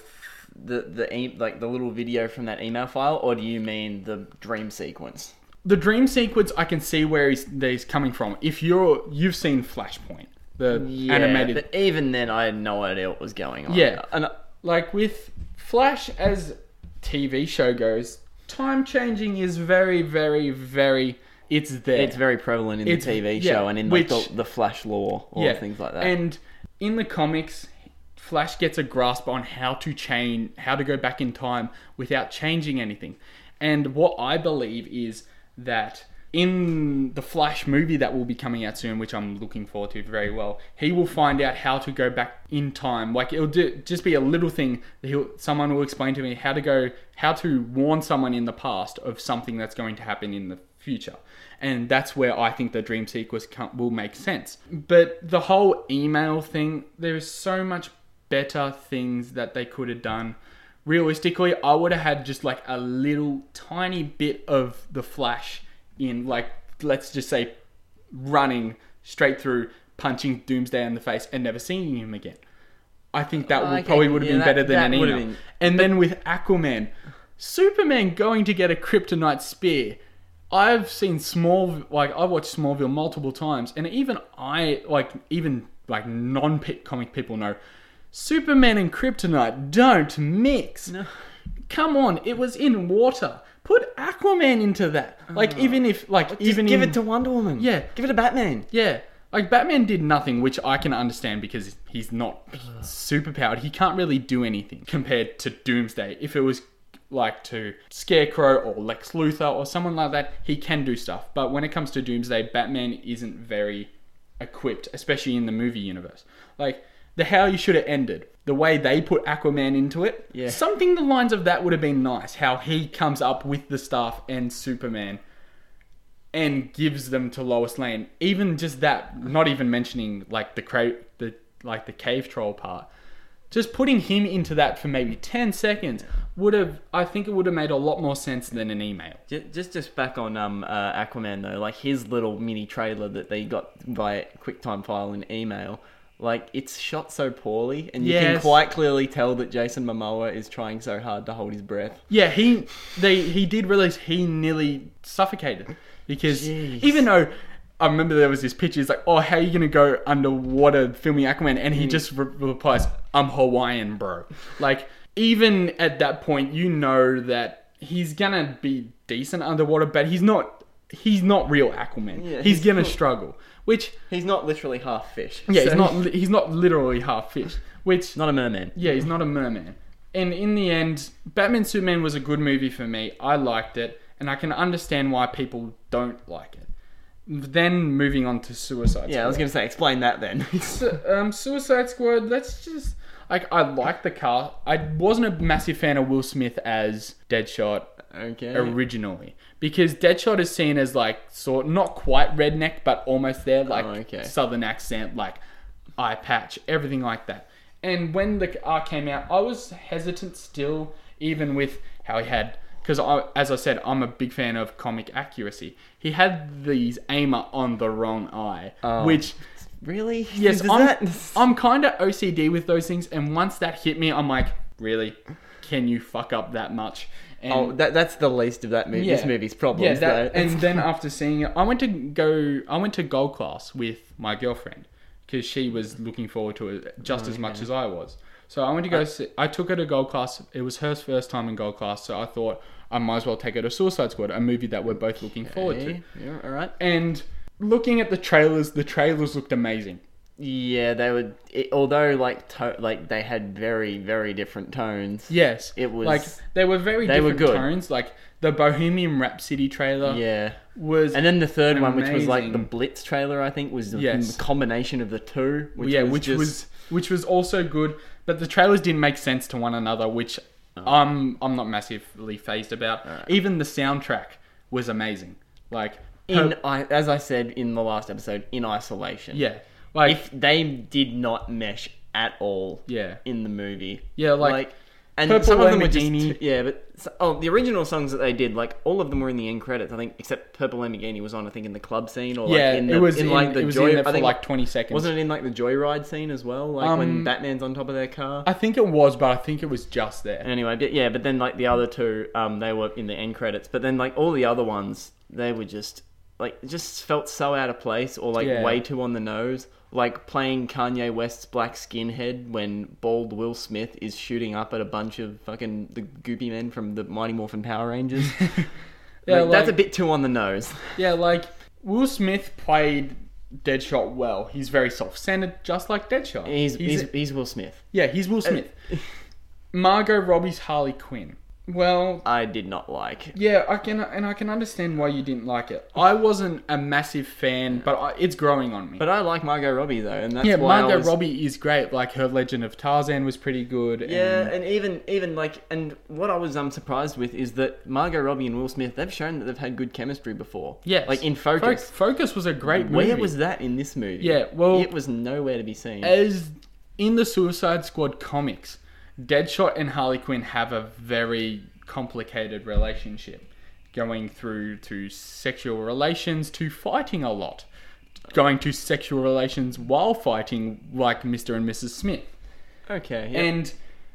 the the e- like the little video from that email file, or do you mean the dream sequence? The dream sequence, I can see where he's, he's coming from. If you're you've seen Flashpoint, the Yeah, animated But even then, I had no idea what was going on. Yeah. and uh, like with Flash as TV show goes, time changing is very, very, very. It's there. it's very prevalent in It's- the TV yeah, show and in like which- the, the Flash lore or things like that. And in the comics, Flash gets a grasp on how to change, how to go back in time without changing anything. And what I believe is that in the Flash movie that will be coming out soon, which I'm looking forward to very well, he will find out how to go back in time. Like it'll do, just be a little thing that he'll, someone will explain to me how to go, how to warn someone in the past of something that's going to happen in the future. And that's where I think the dream sequence will make sense. But the whole email thing, there's so much better things that they could have done. Realistically, I would have had just like a little tiny bit of the Flash in, like, let's just say, running straight through, punching Doomsday in the face, and never seeing him again. I think that oh, would Okay, probably would have yeah, been that- better than an email. been- And then with Aquaman, Superman going to get a kryptonite spear. I've seen small like I've watched Smallville multiple times, and even I like even like non comic people know Superman and kryptonite don't mix. No. Come on, it was in water. Put Aquaman into that. Like oh. even if like Oh. Just even give in, it to Wonder Woman. Yeah. give it to Batman. yeah. Like Batman did nothing, which I can understand because he's not super powered. He can't really do anything compared to Doomsday. If it was like to Scarecrow or Lex Luthor or someone like that, he can do stuff. But when it comes to Doomsday, Batman isn't very equipped, especially in the movie universe. Like the how you should have ended, the way they put Aquaman into it, Yeah. something the lines of that would have been nice. How he comes up with the staff and Superman and gives them to Lois Lane. Even just that, not even mentioning like the cra- the like the cave troll part. Just putting him into that for maybe 10 seconds would have. I think it would have made a lot more sense than an email. Ju- Just, just back on um, uh, Aquaman though, like his little mini trailer that they got via QuickTime file and email, like it's shot so poorly, and you can quite clearly tell that Jason Momoa is trying so hard to hold his breath. Yeah, he they he did realize he nearly suffocated because Jeez. even though I remember there was this picture, he's like, "Oh, how are you gonna go underwater filming Aquaman?" And he Mm. just re- replies, "I'm Hawaiian, bro." Like even at that point, you know that he's gonna be decent underwater, but he's not. He's not real Aquaman. Yeah, he's, he's gonna not- struggle. Which He's not literally half fish. yeah, so- he's not. [laughs] He's not literally half fish. Which not a merman. yeah, he's not a merman. And in the end, Batman Superman was a good movie for me. I liked it, and I can understand why people don't like it. Then moving on to Suicide Yeah, I was gonna say explain that then. Um, Suicide Squad. Let's just like I like the car. I wasn't a massive fan of Will Smith as Deadshot okay. originally because Deadshot is seen as like sort not quite redneck, but almost there, oh, like Oh, okay. southern accent, like eye patch, everything like that. And when the art came out, I was hesitant still, even with how he had, because I, as I said, I'm a big fan of comic accuracy. He had these aimer on the wrong eye, Oh. which really? yes, Does I'm, that- [laughs] I'm kind of OCD with those things, and once that hit me, I'm like, really, can you fuck up that much? And Oh, that, that's the least of that movie. Yeah. This movie's problems. yeah, that, though. and then [laughs] after seeing it, I went to go. I went to gold class with my girlfriend because she was looking forward to it just oh, as much as I was. So I went to go. see, I took her to gold class. It was her first time in gold class, so I thought I might as well take her to Suicide Squad, a movie that we're both looking forward to. Yeah, all right. And looking at the trailers, the trailers looked amazing. Yeah, they would. It, although like to, like they had very very different tones. Yes, It was- like they were very they were different good. tones. Like the Bohemian Rhapsody trailer Yeah. was, And then the third one, which was like the Blitz trailer, I think, was a Yes. combination of the two. Which yeah, was which just- was which was also good, but the trailers didn't make sense to one another, which Oh. I'm I'm not massively phased about. Even the soundtrack was amazing. Like in I, as I said in the last episode, in isolation. yeah, like If they did not mesh at all yeah, in the movie. Yeah, like, and Purple some of them were just Lamborghini. yeah, but oh, the original songs that they did, like all of them were in the end credits. I think, except Purple Lamborghini was on, I think, in the club scene or like yeah. in the, it was in in, like the joy. I for think like 20 seconds. wasn't it in like the joyride scene as well, like when Um, Batman's on top of their car. I think it was, but I think it was just there. Anyway, but yeah, but then like the other two, um, they were in the end credits. But then like all the other ones, they were just like it just felt so out of place or like Yeah. way too on the nose. Like playing Kanye West's Black Skinhead when bald Will Smith is shooting up at a bunch of fucking the goopy men from the Mighty Morphin Power Rangers. [laughs] Yeah, Like, that's a bit too on the nose. Yeah, like Will Smith played Deadshot well. He's very self-centered, just like Deadshot. He's he's, he's Will Smith. yeah, he's Will uh, Smith. Margot Robbie's Harley Quinn. Well, I did not like. yeah, I can and I can understand why you didn't like it. I wasn't a massive fan, but I, it's growing on me. But I like Margot Robbie though, and that's yeah, why I Margot was- Robbie is great. Like her Legend of Tarzan was pretty good. Yeah, and- and even even like, and what I was um surprised with is that Margot Robbie and Will Smith they've shown that they've had good chemistry before. yes, like in Fo- Focus. Focus was a great movie. Where was that in this movie? Yeah, well- it was nowhere to be seen. as in the Suicide Squad comics, Deadshot and Harley Quinn have a very complicated relationship, going through to sexual relations to fighting a lot, going to sexual relations while fighting, like Mr. and Mrs. Smith, okay, yeah. and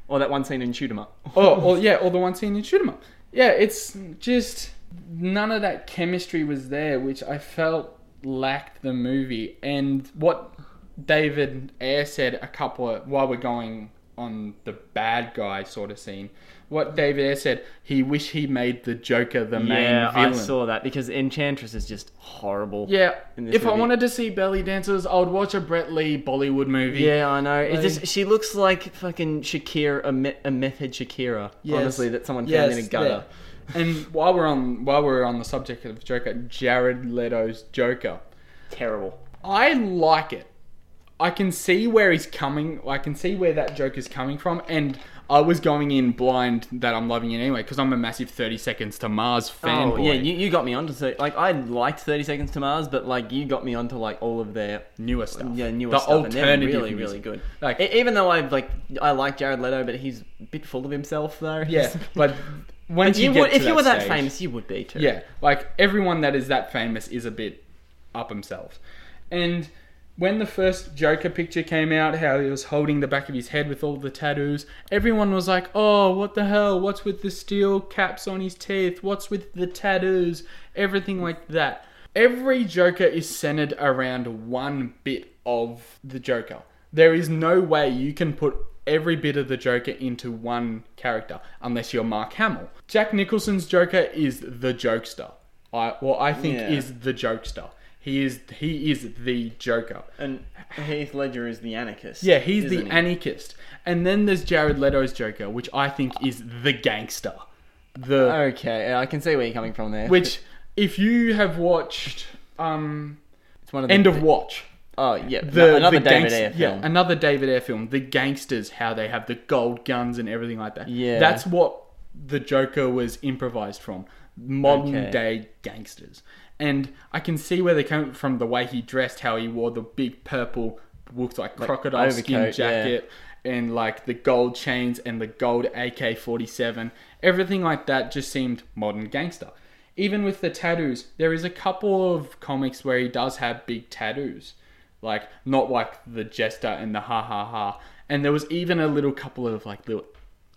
or that one scene in Shoot 'Em Up. [laughs] oh, or yeah, or the one scene in Shoot 'Em Up. Yeah, it's just none of that chemistry was there, which I felt lacked the movie. And what David Ayer said a couple of while we're going on the bad guy sort of scene, what David Ayer said, he wish he made the Joker the main yeah, I saw that because Enchantress is just horrible. yeah, if I wanted to see belly dancers, I would watch a Brett Lee Bollywood movie. Yeah, I know. Like- just she looks like fucking Shakira, a, me- a meth Shakira. Yes. Honestly, that someone found in a gutter. yeah. And while we're on while we're on the subject of Joker, Jared Leto's Joker, Terrible. I like it. I can see where he's coming. I can see where that joke is coming from, and I was going in blind that I'm loving it anyway because I'm a massive 30 Seconds to Mars fan. Oh, yeah, you, you got me onto so like I liked Thirty Seconds to Mars, but like you got me onto like all of their newer stuff. yeah newer the stuff, and they're really music. really good. Like- E- even though I've like I like Jared Leto, but he's a bit full of himself though. Yeah, [laughs] but once you you, get would if you were that stage- famous, you would be too. Yeah, like everyone that is that famous is a bit up themselves. And when the first Joker picture came out, how he was holding the back of his head with all the tattoos, everyone was like, "Oh, what the hell? What's with the steel caps on his teeth? What's with the tattoos? Everything like that." Every Joker is centered around one bit of the Joker. There is no way you can put every bit of the Joker into one character unless you're Mark Hamill. Jack Nicholson's Joker is the jokester. I well, I think Yeah. is the jokester. He is he is the Joker. And Heath Ledger is the anarchist. Yeah, he's the he? anarchist. And then there's Jared Leto's Joker, which I think is the gangster. The Okay, I can see where you're coming from there. which if you have watched um it's one of the End of Watch, Oh yeah, the another the David gangst- Ayer yeah, another David Ayer film. The gangsters, how they have the gold guns and everything like that. Yeah. that's what the Joker was improvised from. Modern Okay. day gangsters, and I can see where they come from. The way he dressed, how he wore the big purple, looked like, crocodile skin overcoat, yeah. jacket, and like the gold chains and the gold AK forty seven. Everything like that just seemed modern gangster. Even with the tattoos, there is a couple of comics where he does have big tattoos like not like the jester and the ha ha ha. And there was even a little couple of like little,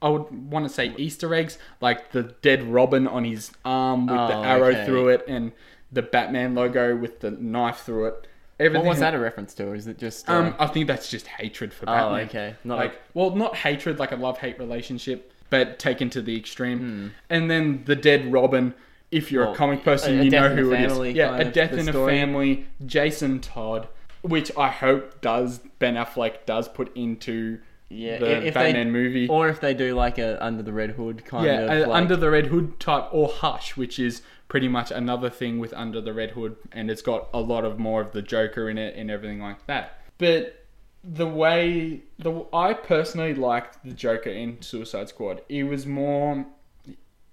I would want to say Easter eggs, like the dead Robin on his arm with the Oh, arrow okay. through it, and the Batman logo with the knife through it. What was that a reference to? Or is it just? Uh, Um, I think that's just hatred for Batman. oh, Batman. okay. Not Like, well, not hatred, like a love hate relationship, but taken to the extreme. And then the dead Robin. If you're Hmm. Well, a comic person, a- a you know who it is. Yeah, a death in a family. Jason Todd, which I hope does Ben Affleck does put into yeah, the if Batman they, movie. or if they do like a Under the Red Hood kind yeah, of uh, like, Under the Red Hood type, or Hush, which is pretty much another thing with Under the Red Hood, and it's got a lot of more of the Joker in it and everything like that. But the way the I personally liked the Joker in Suicide Squad. It was more,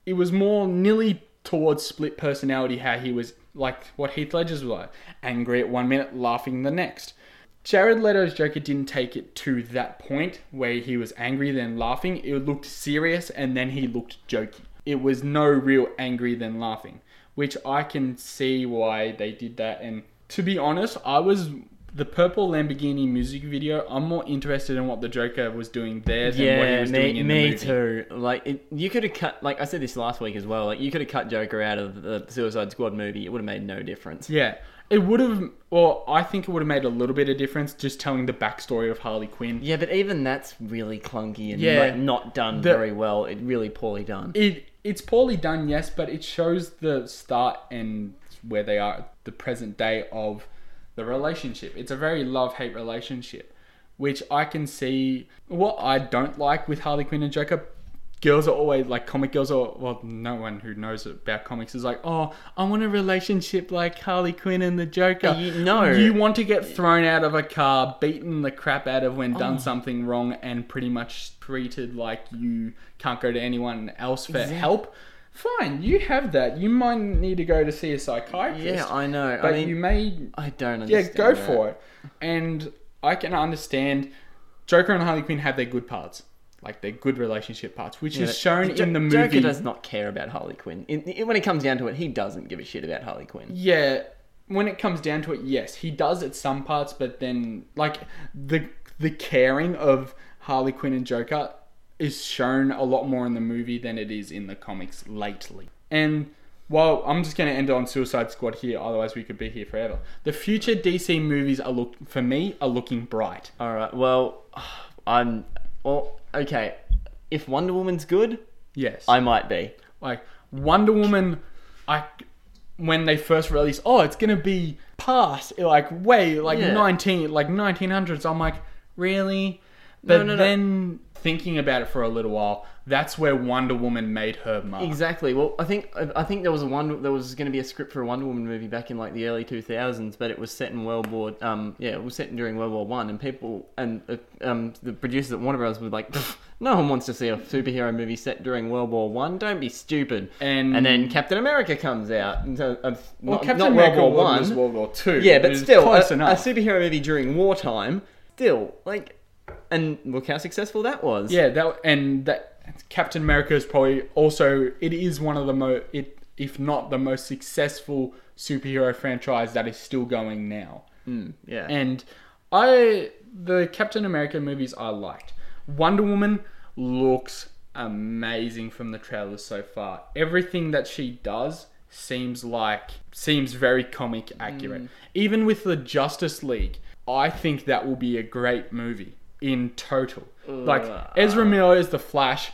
it was more nearly towards split personality. How he was like what Heath Ledger's was like, angry at one minute, laughing the next. Jared Leto's Joker didn't take it to that point where he was angry then laughing. It looked serious and then he looked jokey. It was no real angry then laughing, which I can see why they did that. And to be honest, I was the purple Lamborghini music video. I'm more interested in what the Joker was doing there than what he Yeah, was doing me, in the me movie. too. Like it, you could have cut. Like I said this last week as well. Like you could have cut Joker out of the Suicide Squad movie. It would have made no difference. Yeah. It would have, well, I think it would have made a little bit of difference just telling the backstory of Harley Quinn. Yeah, but even that's really clunky and Yeah. like, not done The- very well. It really poorly done. It it's poorly done, yes, but it shows the start and where they are at the present day of the relationship. It's a very love hate relationship, which I can see. What I don't like with Harley Quinn and Joker, girls are always like comic girls are well, no one who knows about comics is like, oh, I want a relationship like Harley Quinn and the Joker. You- no. you want to get thrown out of a car, beaten the crap out of when done oh. something wrong, and pretty much treated like you can't go to anyone else for Exact- help. Fine, you have that. You might need to go to see a psychiatrist. Yeah, I know. but I mean, you may I don't understand yeah, go that. for it. And I can understand Joker and Harley Quinn have their good parts, like their good relationship parts, which Yeah, is shown in the movie. Joker does not care about Harley Quinn. In, in- when it comes down to it, he doesn't give a shit about Harley Quinn. Yeah, when it comes down to it, yes, he does at some parts, but then like the the caring of Harley Quinn and Joker is shown a lot more in the movie than it is in the comics lately. And while I'm just going to end on Suicide Squad here, otherwise we could be here forever. The future DC movies are look for me are looking bright. All right. Well, I'm. Well, okay. If Wonder Woman's good, Yes, I might be. like Wonder Woman. I when they first released, oh, it's gonna be past like way like Yeah. nineteen like nineteen hundreds. I'm like, really? But no, no. then thinking about it for a little while, that's where Wonder Woman made her mark. Exactly. Well, I think I think there was a one there was going to be a script for a Wonder Woman movie back in like the early two thousands, but it was set in World War um yeah it was set during World War One, and people and uh, um the producers at Warner Bros were like, no one wants to see a superhero movie set during World War One. Don't be stupid. And- and then Captain America comes out. And so, uh, Well, Captain not America World War One. World War Two. Yeah, but still, a, a superhero movie during wartime, still like, and look how successful that was. Yeah, that and that Captain America is probably also it is one of the most it if not the most successful superhero franchise that is still going now. Mm, yeah. And I the Captain America movies I liked. Wonder Woman looks amazing from the trailers so far. Everything that she does seems like seems very comic accurate. Even with the Justice League, I think that will be a great movie in total. Like Ugh. Ezra Miller is the Flash.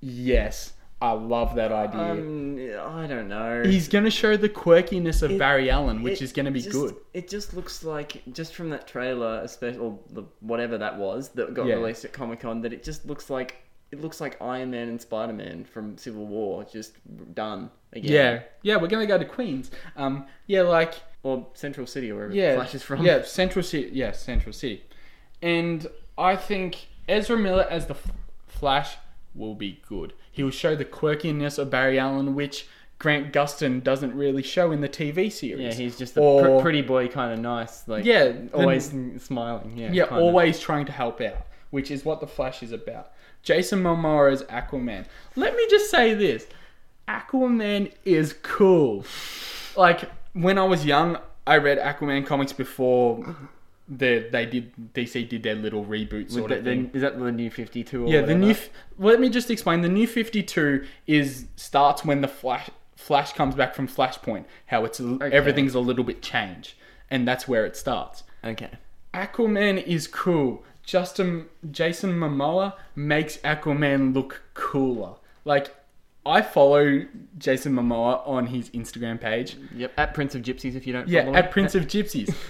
Yes, I love that idea. um, I don't know. He's going to show the quirkiness of It- Barry Allen, which is going to be just- good. It just looks like just from that trailer, especially or the, whatever that was that got Yeah. released at Comic Con, that it just looks like it looks like Iron Man and Spider Man from Civil War just done again. Yeah, yeah, we're gonna go to Queens. Um, yeah, like or Central City or wherever yeah, it flashes from. yeah, Central City, yeah, Central City, and I think Ezra Miller as the F- Flash will be good. He will show the quirkiness of Barry Allen, which Grant Gustin doesn't really show in the TV series. Yeah, he's just a Or- pr- pretty boy, kind of nice. Like Yeah, always smiling. Yeah, yeah, kinda. always trying to help out, which is what the Flash is about. Jason Momoa as Aquaman. Let me just say this: Aquaman is cool. Like when I was young, I read Aquaman comics before the they did DC did their little reboot sort the, of thing. the, is that the new Fifty Two? Yeah, the new. Let me just explain. The new Fifty Two is starts when the Flash Flash comes back from Flashpoint. How it's a- everything's a little bit changed, and that's where it starts. Okay. Aquaman is cool. Justin Jason Momoa makes Aquaman look cooler. Like I follow Jason Momoa on his Instagram page. Yep. At Prince of Gypsies, if you don't. Yeah, follow at. Prince of Gypsies. [laughs]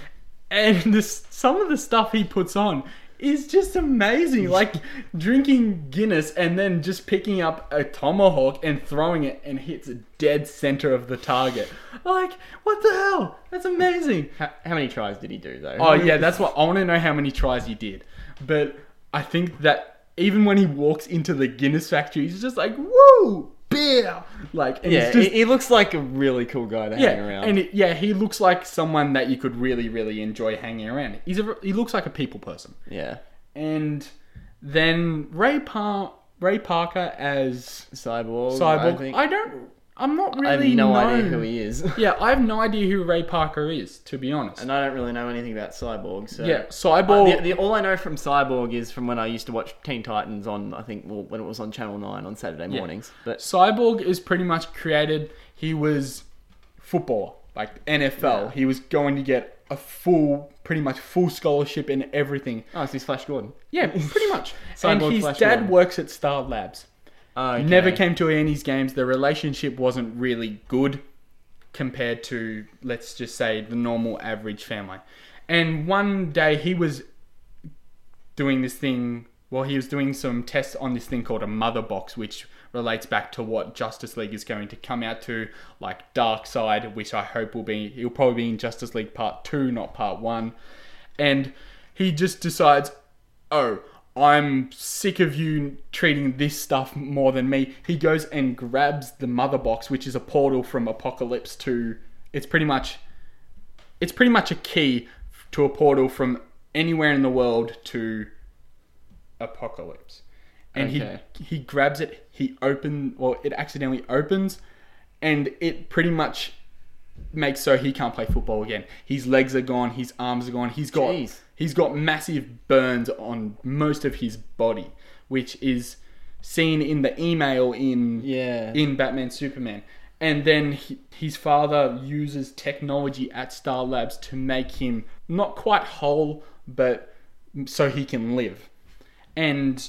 And [laughs] this, some of the stuff he puts on is just amazing. Like drinking Guinness and then just picking up a tomahawk and throwing it and hits a dead center of the target. Like, what the hell? That's amazing. How, how many tries did he do though? Oh yeah, that's what I want to know how many tries he did. But I think that even when he walks into the Guinness factory, he's just like, "Woo, beer!" Like, and yeah. he's just, he, he looks like a really cool guy to yeah, hang around. and it- yeah, he looks like someone that you could really, really enjoy hanging around. He's a, he looks like a people person. yeah. And then Ray Par- Ray Parker as Cyborg. Cyborg. I, think. I don't. I'm not really. I have no know. idea who he is. [laughs] Yeah, I have no idea who Ray Parker is, to be honest. and I don't really know anything about Cyborg. So. yeah, Uh, Cyborg. the, the, all I know from Cyborg is from when I used to watch Teen Titans on, I think, well, when it was on Channel 9 on Saturday mornings. But Cyborg is pretty much created. He was football, like NFL. Yeah. He was going to get a full, pretty much full scholarship in everything. Oh, it's his Flash Gordon. Yeah, pretty much. [laughs] and his Flash dad Gordon. works at Star Labs. Okay. Never came to Annie's games. The relationship wasn't really good compared to, let's just say, the normal average family. And one day he was doing this thing. Well, he was doing some tests on this thing called a mother box, which relates back to what Justice League is going to come out to, like Darkseid, which I hope will be. He'll probably be in Justice League Part Two, not Part One. And he just decides, oh, I'm sick of you treating this stuff more than me. He goes and grabs the mother box, which is a portal from Apokolips to. It's pretty much. It's pretty much a key to a portal from anywhere in the world to Apokolips. And Okay. he he grabs it, he open well, it accidentally opens, and it pretty much makes so he can't play football again. His legs are gone, his arms are gone. He's got Jeez. He's got massive burns on most of his body, which is seen in the email in Yeah. in Batman Superman. And then he, his father uses technology at Star Labs to make him not quite whole, but so he can live. And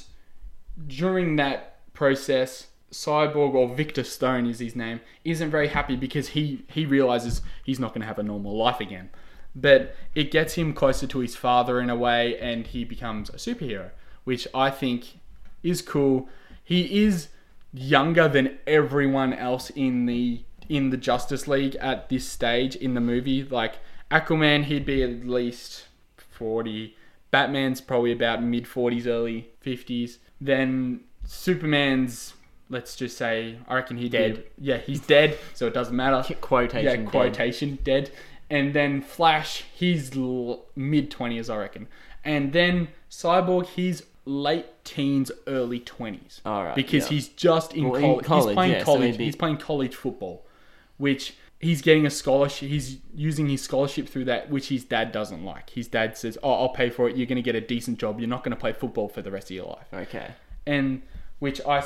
during that process, Cyborg or Victor Stone is his name, isn't very happy because he he realizes he's not going to have a normal life again. But it gets him closer to his father in a way, and he becomes a superhero, which I think is cool. He is younger than everyone else in the in the Justice League at this stage in the movie. Like Aquaman, he'd be at least forty. Batman's probably about mid forties, early fifties. Then Superman's, let's just say, I reckon he'd Dead. Yeah, he's dead, so it doesn't matter. Quotation. Yeah, dead. quotation dead. And then Flash, he's l- mid twenties, I reckon. And then Cyborg, he's late teens, early twenties. All right, because yeah. he's just in, Well, in coll- He's college, playing yeah, college. be- He's playing college football, which he's getting a scholarship. He's using his scholarship through that, which his dad doesn't like. His dad says, "Oh, I'll pay for it. You're going to get a decent job. You're not going to play football for the rest of your life." Okay. and which I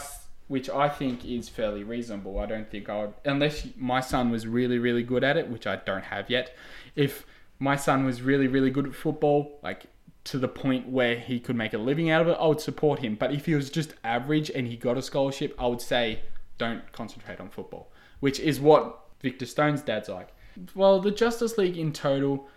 which I think is fairly reasonable. I don't think I would unless my son was really really good at it, which I don't have yet. If my son was really really good at football, like to the point where he could make a living out of it, I would support him. But if he was just average and he got a scholarship, I would say don't concentrate on football, which is what Victor Stone's dad's like. Well, the Justice League in total,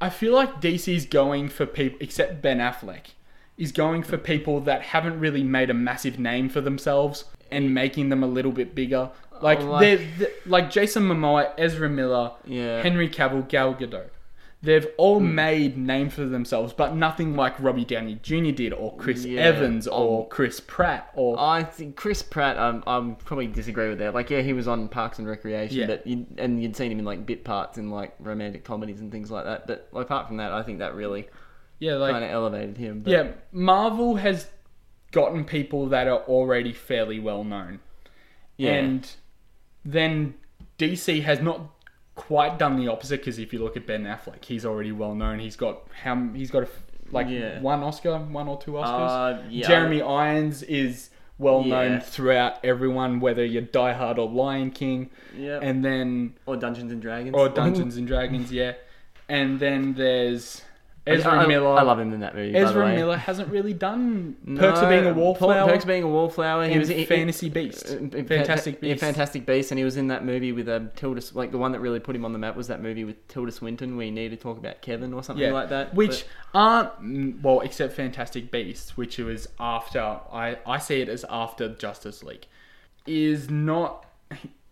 I feel like DC's going for people, except Ben Affleck, is going for people that haven't really made a massive name for themselves and making them a little bit bigger. Like, Oh, like- they're, they're- like Jason Momoa, Ezra Miller, Yeah. Henry Cavill, Gal Gadot. They've all made name for themselves, but nothing like Robbie Downey Jr. did, or Chris Yeah. Evans, or Um, Chris Pratt, or I think Chris Pratt. Um, I'm probably disagree with that. Like, yeah, he was on Parks and Recreation, Yeah. but you, and you'd seen him in like bit parts in like romantic comedies and things like that. But apart from that, I think that really yeah, like kind of elevated him. But, Yeah, Marvel has gotten people that are already fairly well known. yeah, And then DC has not quite done the opposite because if you look at Ben Affleck, he's already well known. He's got how he's got a, like Yeah. one Oscar, one or two Oscars. Uh, yeah. Jeremy Irons is well known Yeah. throughout everyone, whether you're Die Hard or Lion King. yeah, And then or Dungeons and Dragons, or Dungeons and Dragons, yeah. And then there's Ezra I, I- Miller. I love him in that movie. Ezra. Miller hasn't really done No, Perks of Being a Wallflower. Perks of being a wallflower. He was in, Fantasy Beast. in- Fantastic Beast. Fantastic Beast, and he was in that movie with um, Tilda. Like the one that really put him on the map was that movie with Tilda Swinton, We need to talk about Kevin or something yeah, like that. Which aren't mm, well, except Fantastic Beasts, which was after I I see it as after Justice League, is not.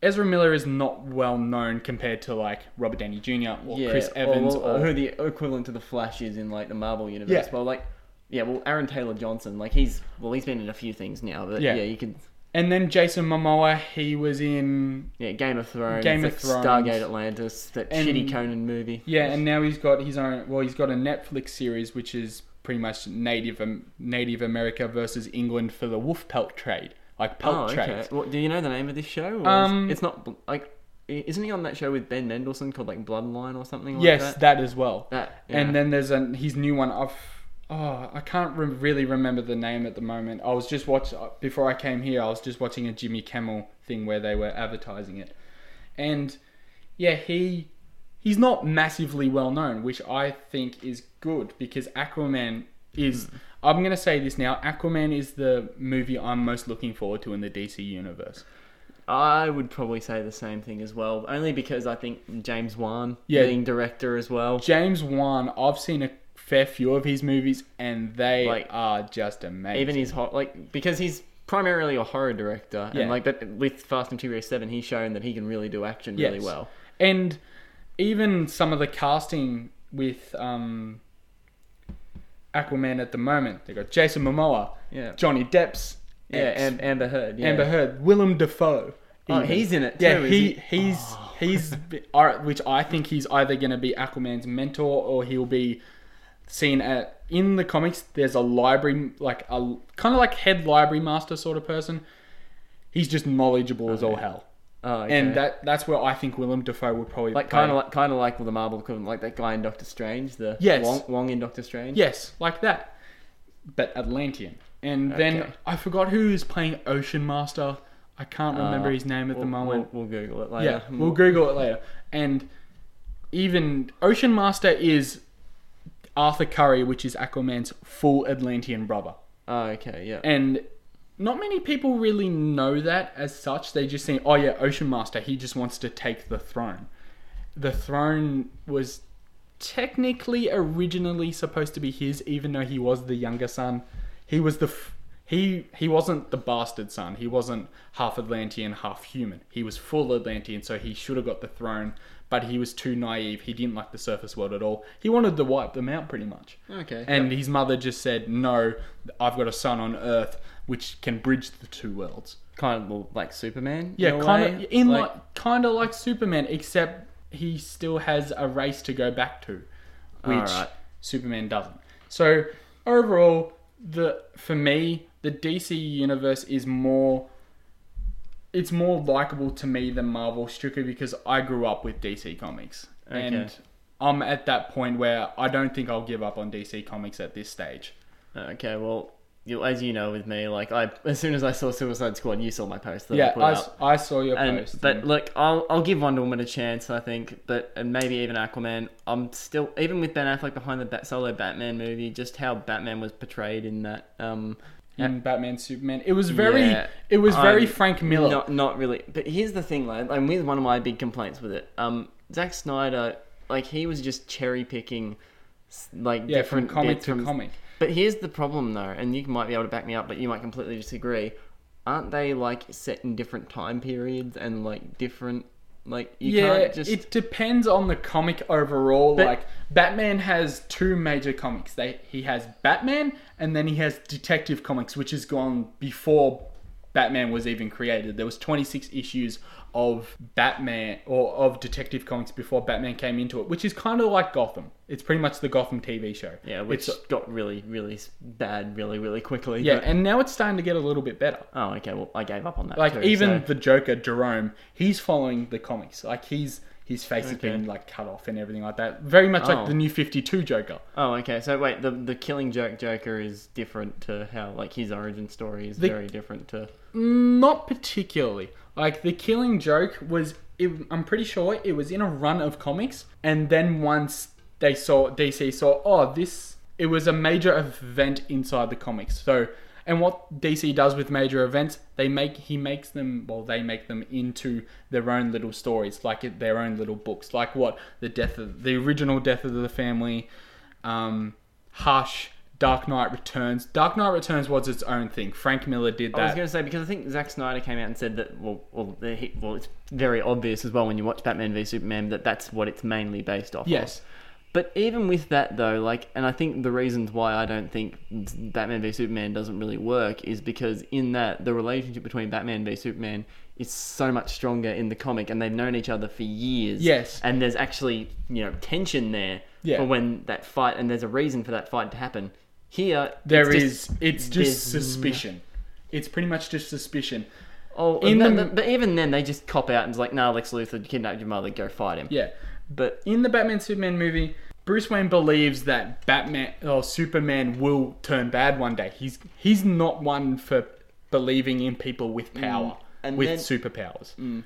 Ezra Miller is not well known compared to like Robert Downey Jr. or yeah, Chris Evans or, or, who the equivalent to the Flash is in like the Marvel universe. Yeah. Well, like yeah, well Aaron Taylor Johnson, like he's well he's been in a few things now, but Yeah. yeah, you could and then Jason Momoa, he was in yeah Game of Thrones, Game of like Thrones. Stargate Atlantis, that And- shitty Conan movie. Yeah, and now he's got his own. Well, he's got a Netflix series which is pretty much Native Native America versus England for the wolf pelt trade, like pelt Oh, okay. Well, do you know the name of this show? Um, it's not like isn't he on that show with Ben Mendelsohn called like Bloodline or something like yes, that? that as well. That yeah. And then there's a his new one. I've oh I can't re- really remember the name at the moment. I was just watch before I came here. I was just watching a Jimmy Kimmel thing where they were advertising it, and yeah, he he's not massively well known, which I think is good because Aquaman is. I'm gonna say this now. Aquaman is the movie I'm most looking forward to in the DC universe. I would probably say the same thing as well, only because I think James Wan Yeah. being director as well. James Wan, I've seen a fair few of his movies, and they Like, are just amazing. Even his hot like because he's primarily a horror director, Yeah. and like but with Fast and Furious Seven, he's shown that he can really do action really well. and even some of the casting with um, Aquaman at the moment, they got Jason Momoa, Yeah, Johnny Depp's yeah, Am- Amber Heard. Yeah. Amber Heard, Willem Dafoe. Oh, he's in it too. Yeah, he, he? Oh. he's [laughs] he's which I think he's either going to be Aquaman's mentor or he'll be seen at in the comics. There's a library, like a kind of like head library master sort of person. He's just knowledgeable as all hell, Oh, okay. and that that's where I think Willem Dafoe would probably like kind of like kind of like with the Marvel equivalent, like that guy in Doctor Strange, the Yes. Wong, Wong in Doctor Strange. yes, like that, but Atlantean. And then I forgot who is playing Ocean Master. I can't remember Uh, his name at the we'll, moment. We'll, we'll Google it later. Yeah, we'll Google it later. And even Ocean Master is Arthur Curry, which is Aquaman's full Atlantean brother. Oh, okay, yeah. And not many people really know that as such. They just think, oh yeah, Ocean Master, he just wants to take the throne. The throne was technically originally supposed to be his, even though he was the younger son. he was the f- he he wasn't the bastard son. He wasn't half Atlantean, half human. He was full Atlantean, so he should have got the throne. But he was too naive. He didn't like the surface world at all. He wanted to wipe them out, pretty much. Okay. And his mother just said, "No, I've got a son on Earth, which can bridge the two worlds." kind of like Superman. Yeah, kind of in Like- like, kind of like Superman, except he still has a race to go back to, which Alright. Superman doesn't. So overall, the for me, the DC universe is more. It's more likable to me than Marvel, strictly because I grew up with DC comics, Okay. and I'm at that point where I don't think I'll give up on DC comics at this stage. Okay, well, you, as you know with me, like I, as soon as I saw Suicide Squad, you saw my post that I yeah, put I, up. s- I saw your And, post. but and- look, I'll I'll give Wonder Woman a chance. I think, but and maybe even Aquaman. I'm still even with Ben Affleck behind the Bat- solo Batman movie, just how Batman was portrayed in that. Um, in Batman Superman, it was very, Yeah, it was very I'm Frank Miller. Not not really. But here's the thing, like, and with one of my big complaints with it, um, Zack Snyder, like he was just cherry picking, like yeah, from different comic bits to from comic. But here's the problem, though, and you might be able to back me up, but you might completely disagree. Aren't they like set in different time periods and like different, like you yeah, can't just it depends on the comic overall. But- like Batman has two major comics. They he has Batman and then he has Detective Comics, which has gone before Batman was even created. There was 26 issues of Batman or of Detective Comics before Batman came into it, which is kind of like Gotham. It's pretty much the Gotham TV show. yeah, which It's- got really really bad really really quickly. yeah, but- and now it's starting to get a little bit better. oh, okay. Well, I gave up on that. Like too, even so- the Joker, Jerome, he's following the comics. Like he's his face has Okay. been like cut off and everything like that. Very much Oh. like the oh. new Fifty Two Joker. Oh, okay. So wait, the the killing joke Joker is different to how like his origin story is The- very different to. Not particularly. Like the Killing Joke was. It, I'm pretty sure it was in a run of comics, and then once they saw DC saw, oh, this it was a major event inside the comics. So, and what DC does with major events, they make he makes them. Well, they make them into their own little stories, like their own little books. Like what the death of the original death of the family, um, Hush. Dark Knight Returns. Dark Knight Returns was its own thing. Frank Miller did that. I was going to say because I think Zack Snyder came out and said that well, well, the, well, it's very obvious as well when you watch Batman v Superman that that's what it's mainly based off. of. But even with that though, like, and I think the reasons why I don't think Batman v Superman doesn't really work is because in that the relationship between Batman v Superman is so much stronger in the comic, and they've known each other for years. Yes. and there's actually you know tension there Yeah. for when that fight, and there's a reason for that fight to happen. Here, There it's is. just- it's just suspicion. It's pretty much just suspicion. Oh, In in the- but even then, they just cop out and it's like, "Nah, Lex Luthor kidnapped your mother. Go fight him." Yeah. But In the Batman Superman movie, Bruce Wayne believes that Batman or Superman will turn bad one day. He's he's not one for believing in people with mm. power, and with then- superpowers. Mm.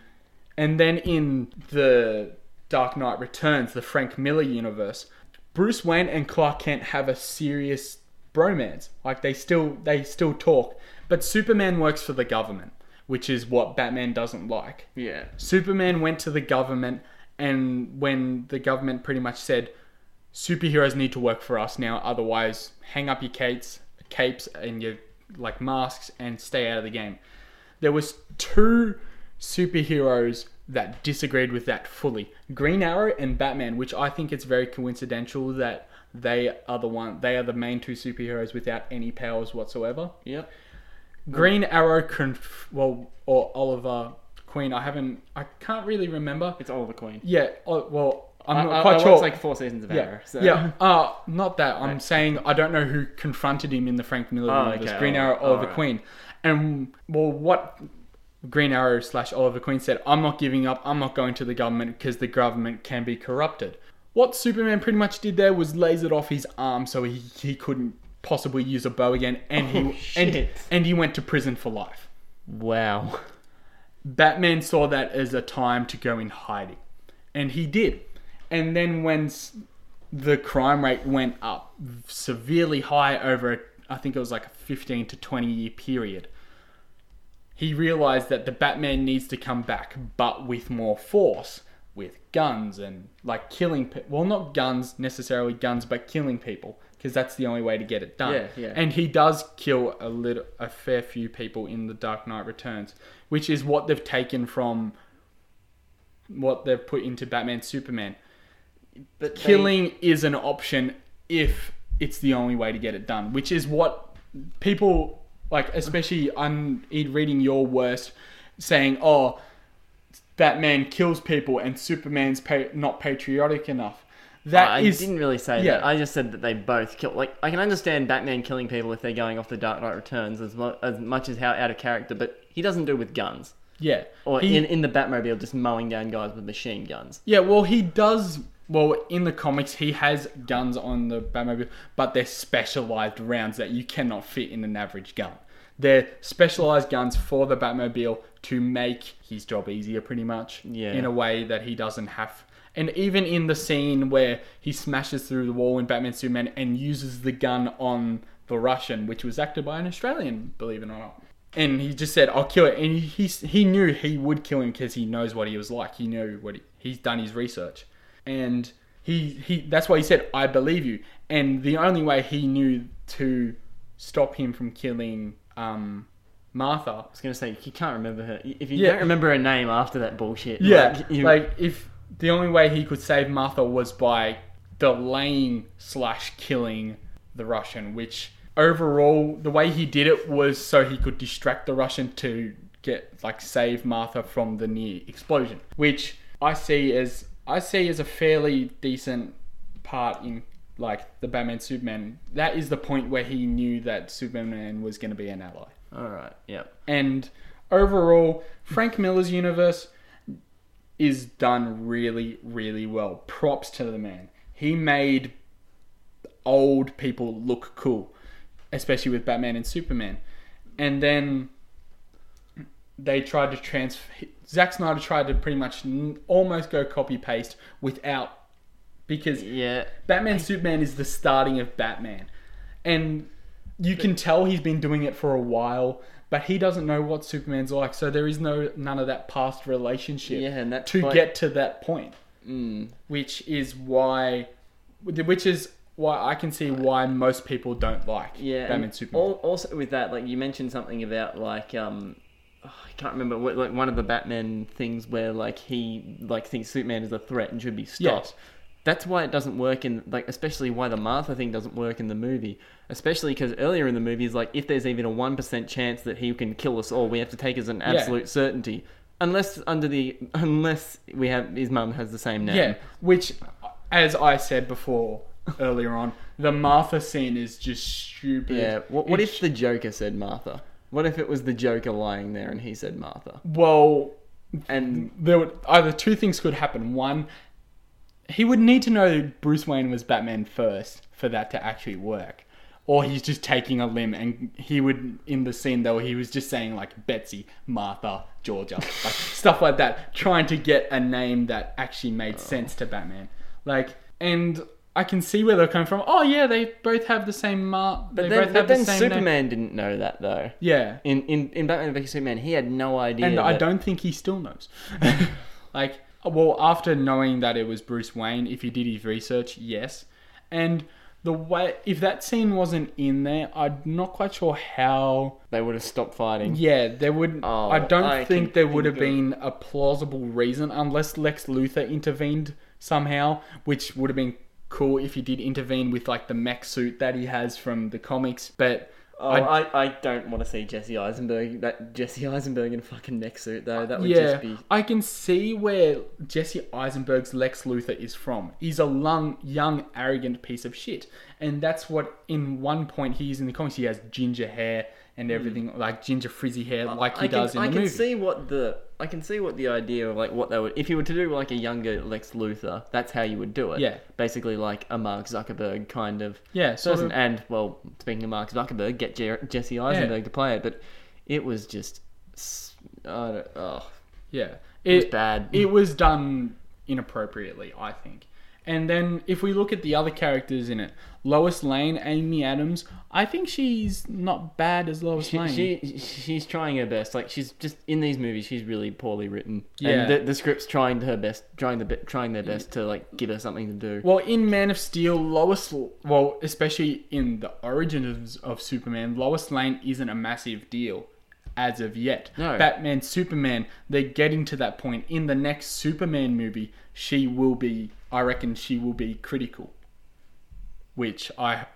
And then in the Dark Knight Returns, the Frank Miller universe, Bruce Wayne and Clark Kent have a serious bromance. Like they still they still talk, but Superman works for the government, which is what Batman doesn't like. yeah, Superman went to the government, and when the government pretty much said, superheroes need to work for us now, otherwise, hang up your capes, capes and your like masks and stay out of the game. There was two superheroes that disagreed with that fully: Green Arrow and Batman, which I think it's very coincidental that they are the one, they are the main two superheroes without any powers whatsoever. yep. Green Arrow, conf- well, or Oliver Queen. I haven't. I can't really remember. It's Oliver Queen. Yeah. Oh, well, I'm I, not I- quite I sure. watched like four seasons of yeah. Arrow. So. Yeah. Uh, not that. I'm saying I don't know who confronted him in the Frank Miller Oh, universe. okay. Green Oh, Arrow, Oliver alright. Queen, and well, what Green Arrow slash Oliver Queen said, I'm not giving up. I'm not going to the government because the government can be corrupted. What Superman pretty much did there was lasered off his arm so he, he couldn't possibly use a bow again, and he Oh, and, and he went to prison for life. Wow. Batman saw that as a time to go in hiding, and he did. And then when the crime rate went up severely high over, I think it was like a 15 to 20 year period, he realized that the Batman needs to come back, but with more force. with guns and like killing pe- well not guns necessarily guns but killing people because that's the only way to get it done Yeah, yeah. and he does kill a little a fair few people in the dark knight returns which is what they've taken from what they've put into batman superman But they- killing is an option if it's the only way to get it done, which is what people like, especially I'm reading your worst, saying, "Oh, Batman kills people and Superman's pa- not patriotic enough." That I is- didn't really say yeah. that. I just said that they both kill. Like I can understand Batman killing people if they're going off the Dark Knight Returns as, mu- as much as how out of character, but he doesn't do it with guns yeah, or He- in in the Batmobile just mowing down guys with machine guns. Yeah, well, he does. Well, in the comics, he has guns on the Batmobile, but they're specialized rounds that you cannot fit in an average gun. They're specialized guns for the Batmobile to make his job easier, pretty much. Yeah. In a way that he doesn't have. And even in the scene where he smashes through the wall in Batman Superman and uses the gun on the Russian, which was acted by an Australian, believe it or not. And he just said, "I'll kill it." And he he, knew he would kill him because he knows what he was like. He knew what he, he's done his research, and he he that's why he said, "I believe you." And the only way he knew to stop him from killing um, Martha I was gonna say you can't remember her. If you Yeah. don't remember her name after that bullshit, Yeah, like, you- like if the only way he could save Martha was by delaying slash killing the Russian, which overall the way he did it was so he could distract the Russian to get like save Martha from the near explosion, which I see as I see as a fairly decent part in like the Batman Superman. That is the point where he knew that Superman was going to be an ally. all right, yep. And overall, Frank Miller's universe is done really, really well. Props to the man. He made old people look cool, especially with Batman and Superman. And then they tried to transfer. Zack Snyder tried to pretty much n- almost go copy paste without. Because Yeah, Batman Superman is the starting of Batman. And you can tell he's been doing it for a while, but he doesn't know what Superman's like, so there is no none of that past relationship Yeah, and that to why- get to that point. mm, Which is why which is why I can see why most people don't like yeah. Batman Superman. also with that, like you mentioned something about like um. oh, I can't remember what, like one of the Batman things where like he like thinks Superman is a threat and should be stopped. That's why it doesn't work in like, especially why the Martha thing doesn't work in the movie. Especially because earlier in the movie is like, if there's even a one percent chance that he can kill us all, we have to take as an absolute certainty. Unless under the unless we have his mum has the same name. Yeah, which, as I said before earlier on, the Martha scene is just stupid. Yeah. What, what if the Joker said Martha? What if it was the Joker lying there and he said Martha? Well, And there would either two things could happen. One, he would need to know Bruce Wayne was Batman first for that to actually work. Or he's just taking a limb and he would in the scene though he was just saying like Betsy, Martha, Georgia, like [laughs] stuff like that, trying to get a name that actually made oh. sense to Batman. Like and I can see where they're coming from. Oh yeah, they both have the same Mar. but they then, both but have the then same name. Superman didn't know that though. Yeah, In in in Batman vs Superman, he had no idea. and I don't think he still knows. [laughs] like, well, after knowing that it was Bruce Wayne, if he did his research, yes. And the way, if that scene wasn't in there, I'm not quite sure how. they would have stopped fighting. Yeah, there would. Oh, I don't I think there would have think of- been a plausible reason unless Lex Luthor intervened somehow, which would have been cool if he did intervene with like the mech suit that he has from the comics. But Oh, I- I, I, don't want to see Jesse Eisenberg that Jesse Eisenberg in a fucking mech suit though. That would yeah, just be I can see where Jesse Eisenberg's Lex Luthor is from. He's a young, young, arrogant piece of shit, and that's what. In one point, he is in the comics. He has ginger hair and hmm. everything, like ginger frizzy hair, like he I can, does in I the can see what the I can see what the idea of like what they would if you were to do like a younger Lex Luthor, that's how you would do it. Yeah. basically like a Mark Zuckerberg kind of yeah, sort person. of. And well, speaking of Mark Zuckerberg, get Jer- Jesse Eisenberg to play it, but it was just s- I don't, oh, Yeah, it was bad. it was done inappropriately, I think. And then if we look at the other characters in it, Lois Lane, Amy Adams, I think she's not bad as Lois She, Lane. she she's trying her best. Like she's just in these movies, she's really poorly written. Yeah. and the, the script's trying her best, trying the trying their best to like give her something to do. Well, in Man of Steel, Lois, well, especially in the origins of Superman, Lois Lane isn't a massive deal as of yet. No. Batman, Superman, they're getting to that point. In the next Superman movie, she will be, I reckon, she will be critical, which I,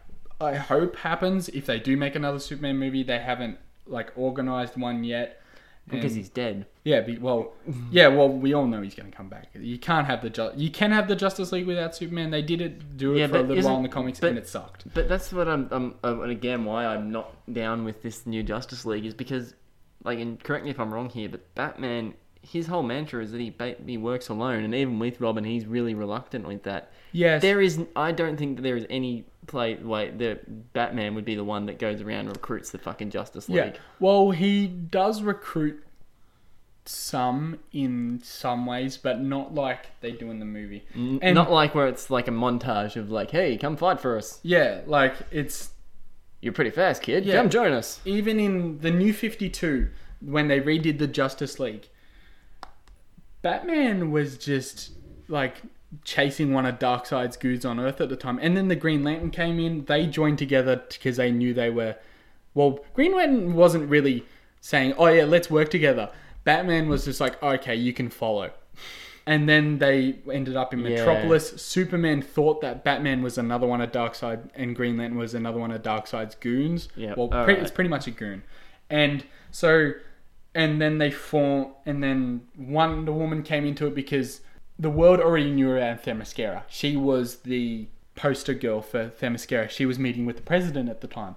I hope happens. If they do make another Superman movie, they haven't like organized one yet. because he's dead. yeah, be, well, yeah, well, we all know he's going to come back. You can't have the ju- you can have the Justice League without Superman. They did it, do it Yeah, for a little while in the comics, but- and it sucked. But that's what I'm, I'm, uh, and again, why I'm not down with this new Justice League is because, like, and correct me if I'm wrong here, but Batman, his whole mantra is that he ba- he works alone, and even with Robin, he's really reluctant with that. Yes, There is, I don't think that there is any play way that Batman would be the one that goes around and recruits the fucking Justice League. yeah. Well, he does recruit some in some ways, but not like they do in the movie. N- And- not like where it's like a montage of like, hey, come fight for us. Yeah, like it's You're pretty fast, kid. Yeah. Come join us. even in the New Fifty Two when they redid the Justice League. Batman was just like chasing one of Darkseid's goons on Earth at the time, and then the Green Lantern came in. They joined together because they knew they were. Well, Green Lantern wasn't really saying, "Oh yeah, let's work together." Batman was just like, "Okay, you can follow." And then they ended up in Yeah. Metropolis. Superman thought that Batman was another one of Darkseid, and Green Lantern was another one of Darkseid's goons. Yeah, Well, pre- right. it's pretty much a goon. And so, and then they form, and then Wonder Woman came into it because the world already knew about Themyscira. She was the poster girl for Themyscira. She was meeting with the president at the time.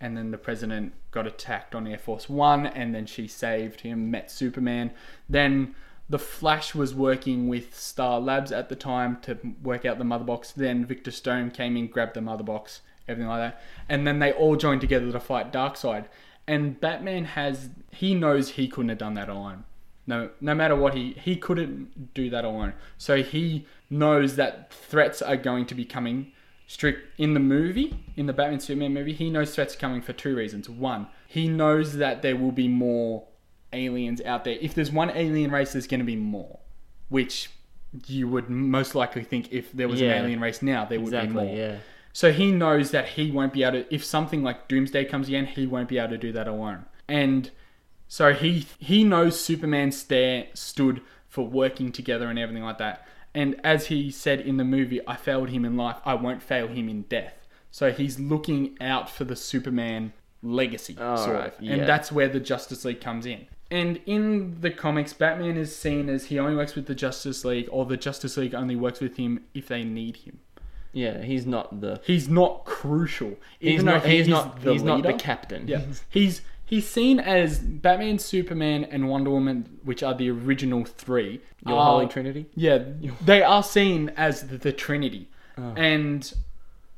And then the president got attacked on Air Force One, and then she saved him, met Superman. Then the Flash was working with Star Labs at the time to work out the mother box. Then Victor Stone came in, grabbed the mother box, everything like that. And then they all joined together to fight Darkseid. And Batman has he knows he couldn't have done that alone. No no matter what he he couldn't do that alone. So he knows that threats are going to be coming strict in the movie, in the Batman Superman movie, he knows threats are coming for two reasons. One, he knows that there will be more aliens out there. If there's one alien race, there's going to be more, which you would most likely think if there was Yeah. an alien race now, there would be more. Yeah. So he knows that he won't be able to. If something like Doomsday comes again, he won't be able to do that alone. And so he he knows Superman sta stood for working together and everything like that. And as he said in the movie, I failed him in life. I won't fail him in death. So he's looking out for the Superman legacy, Oh, sort of. yeah. And that's where the Justice League comes in. And in the comics, Batman is seen as he only works with the Justice League, or the Justice League only works with him if they need him. Yeah. He's not the. He's not crucial. He's Even not. though He's not. the he's not the captain. Yeah, mm-hmm. he's he's seen as Batman, Superman, and Wonder Woman, which are the original three. Your are- Holy Trinity. Yeah, they are seen as the, the Trinity, Oh. and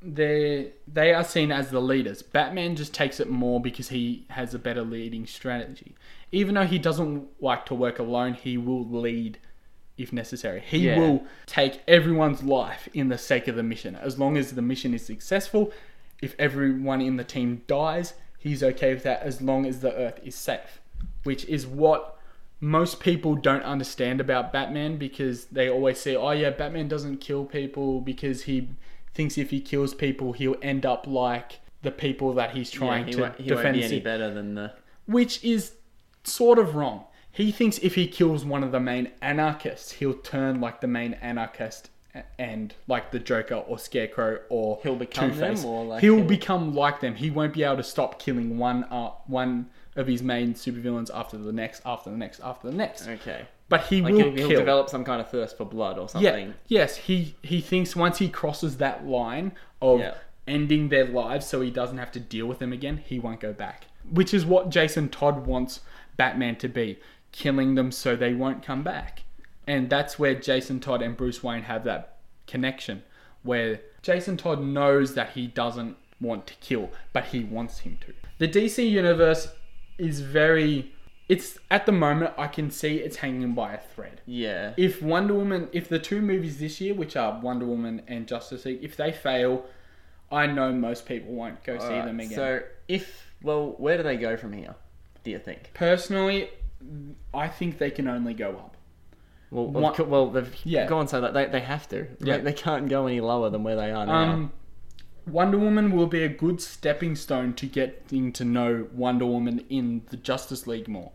they they are seen as the leaders. Batman just takes it more because he has a better leading strategy. Even though he doesn't like to work alone, he will lead if necessary. He Yeah. will take everyone's life in the sake of the mission. As long as the mission is successful, if everyone in the team dies, he's okay with that as long as the Earth is safe. Which is what most people don't understand about Batman because they always say, oh yeah, Batman doesn't kill people because he thinks if he kills people, he'll end up like the people that he's trying he to won't, he won't defend. be any better than the. which is sort of wrong. He thinks if he kills one of the main anarchists, he'll turn like the main anarchist and like the Joker or Scarecrow or He'll become Two-Face. or, like, he'll he'll- become like them. He won't be able to stop killing one uh, one of his main supervillains after the next, after the next, after the next. Okay. But he Like will he'll, he'll kill. develop some kind of thirst for blood or something. Yeah. Yes, he he thinks once he crosses that line of Yeah. ending their lives so he doesn't have to deal with them again, he won't go back. Which is what Jason Todd wants Batman to be, killing them so they won't come back. And that's where Jason Todd and Bruce Wayne have that connection where Jason Todd knows that he doesn't want to kill, but he wants him to. The DC universe is very it's at the moment I can see it's hanging by a thread. Yeah. If Wonder Woman, if the two movies this year, which are Wonder Woman and Justice League, if they fail, I know most people won't go see Alright, them again. So if well, where do they go from here? Do you think? Personally, I think they can only go up. Well, What- well, they've Yeah. gone so that they, they have to. Yeah. They, they can't go any lower than where they are now. Um, Wonder Woman will be a good stepping stone to getting to know Wonder Woman in the Justice League more,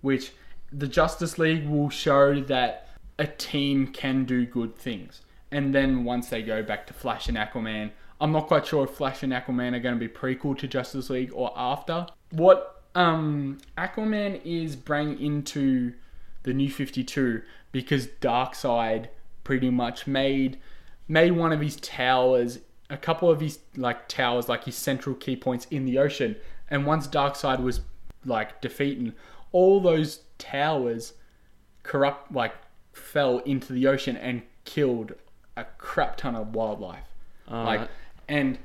which the Justice League will show that a team can do good things. And then once they go back to Flash and Aquaman, I'm not quite sure if Flash and Aquaman are going to be prequel to Justice League or after. What um, Aquaman is bringing into the New 52 because Darkseid pretty much made made one of his towers, a couple of his like towers, like his central key points in the ocean. And once Darkseid was like defeated, all those towers corrupt like fell into the ocean and killed a crap ton of wildlife. like and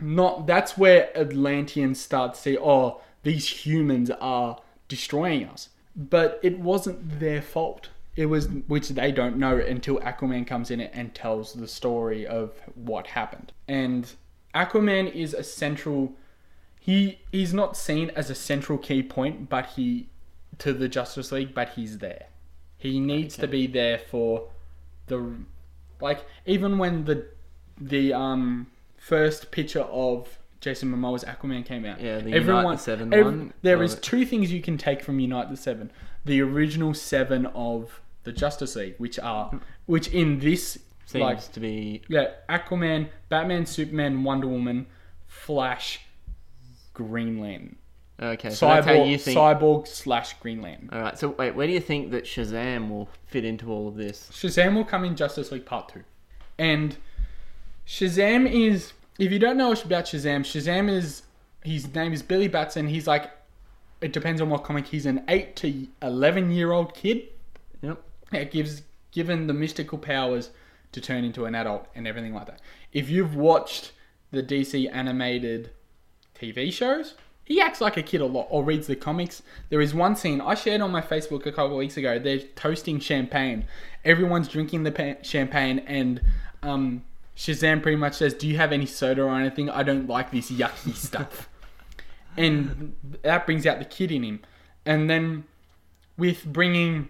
not that's where Atlanteans start to see, oh, these humans are destroying us. But it wasn't their fault. It was which they don't know until Aquaman comes in and tells the story of what happened. And Aquaman is a central he he's not seen as a central key point, but he to the Justice League, but he's there. He needs to be there for the like even when the the um first picture of Jason Momoa's Aquaman came out. Yeah, the Unite the Seven one. There is two things you can take from Unite the Seven: the original seven of the Justice League, which are which in this Seems like to be yeah, Aquaman, Batman, Superman, Wonder Woman, Flash, Green Lantern, okay. So that's how you Cyborg, think. Cyborg slash Green Lantern. All right. So wait, where do you think that Shazam will fit into all of this? Shazam will come in Justice League Part 2. And Shazam is, if you don't know about Shazam, Shazam is, his name is Billy Batson. He's like, it depends on what comic, he's an 8 to 11 year old kid Yep. that gives, given the mystical powers to turn into an adult and everything like that. If you've watched the DC animated TV shows, he acts like a kid a lot or reads the comics. There is one scene I shared on my Facebook a couple of weeks ago. They're toasting champagne. Everyone's drinking the pa- champagne, and um, Shazam pretty much says, "Do you have any soda or anything? I don't like this yucky [laughs] stuff." and that brings out the kid in him. And then with bringing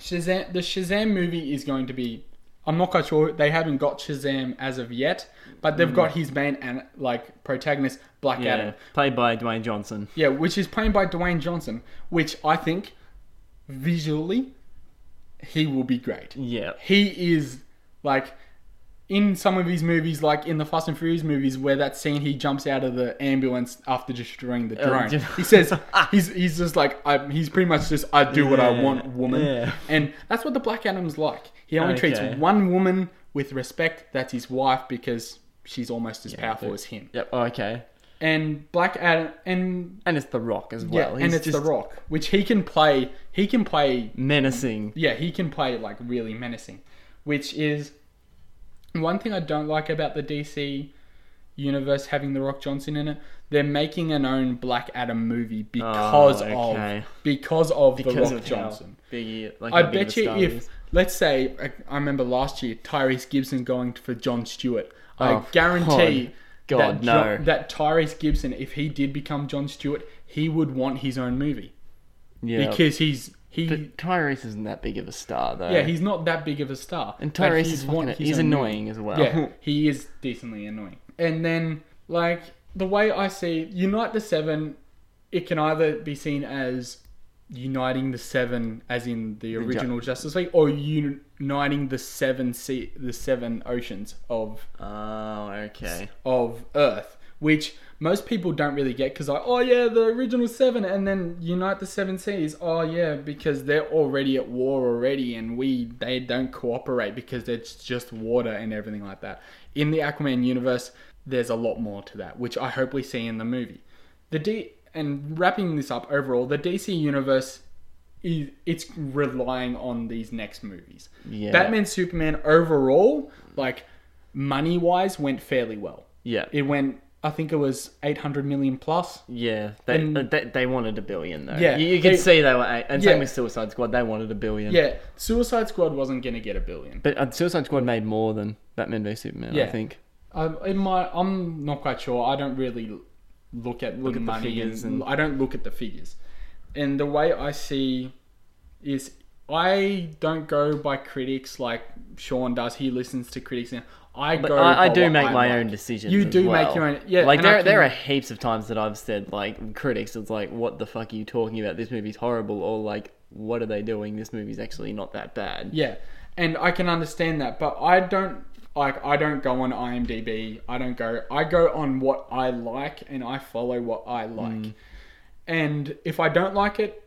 Shazam, the Shazam movie is going to be. I'm not quite sure. They haven't got Shazam as of yet, but they've got mm. his main and like protagonist Black Yeah. Adam. Played by Dwayne Johnson. Yeah, which is played by Dwayne Johnson, which I think visually he will be great. Yeah. He is like in some of his movies, like in the Fast and Furious movies, where that scene he jumps out of the ambulance after destroying the Oh, drone. he says [laughs] he's he's just like I, he's pretty much just I do what I want, woman, yeah. and that's what the Black Adam's like. He only Okay. treats one woman with respect. That's his wife because she's almost as powerful but- as him. Yep. oh, Okay. And Black Adam and And it's The Rock as well. yeah, and it's just The Rock, which he can play. He can play. menacing. Yeah, he can play like really menacing, which is one thing I don't like about the DC universe having The Rock Johnson in it. They're making an own Black Adam movie oh, because Oh, okay. of because of The Rock of Johnson. big like I how big of bet you if is. let's say I- remember last year Tyrese Gibson going for John Stewart. I Oh, guarantee God. that God, no. that Tyrese Gibson, if he did become John Stewart, he would want his own movie yeah, because he's he. but Tyrese isn't that big of a star though. yeah, he's not that big of a star. and Tyrese is fucking, he's annoying as well. Yeah, [laughs] he is decently annoying. And then, like, the way I see Unite the Seven, it can either be seen as uniting the seven, as in the original Justice League, or uniting the seven sea, the seven oceans of oh, okay. of Earth, which most people don't really get because like, oh yeah, the original seven, and then unite the seven seas. Oh yeah, because they're already at war already, and we they don't cooperate because it's just water and everything like that. In the Aquaman universe, there's a lot more to that, which I hope we see in the movie. The D and wrapping this up overall, the DC universe is it's relying on these next movies. Yeah. Batman Superman overall, like money wise, went fairly well. Yeah. It went I think it was 800 million plus. Yeah, they, And- uh, they they wanted a billion though. Yeah, you, you could they- see they were, a- and Yeah. same with Suicide Squad. They wanted a billion. Yeah, Suicide Squad wasn't gonna get a billion. but uh, Suicide Squad made more than Batman v Superman. I think. Um, in my, I'm not quite sure. I don't really look at Look the at the figures and, and- I don't look at the figures. And the way I see is I don't go by critics like Sean does. He listens to critics now. I But go. I, I do make I my like. own decisions. You do make your own- yeah, Like and I there, there are heaps of times that I've said like critics, it's like, what the fuck are you talking about? This movie's horrible, or like, what are they doing? This movie's actually not that bad. Yeah, and I can understand that, but I don't like. I don't go on IMDb. I don't go. I go on what I like, and I follow what I like. Mm. And if I don't like it,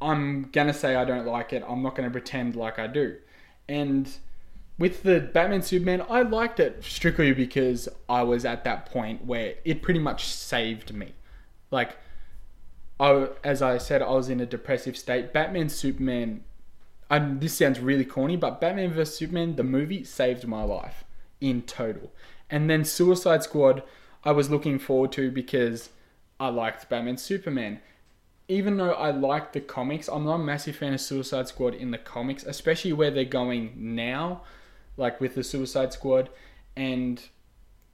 I'm gonna say I don't like it. I'm not gonna pretend like I do. And with the Batman Superman, I liked it strictly because I was at that point where it pretty much saved me. Like, I, as I said, I was in a depressive state. Batman Superman and this sounds really corny, but Batman vs Superman, the movie, saved my life in total. And then Suicide Squad, I was looking forward to because I liked Batman Superman. Even though I like the comics, I'm not a massive fan of Suicide Squad in the comics, especially where they're going now, like with the Suicide Squad. And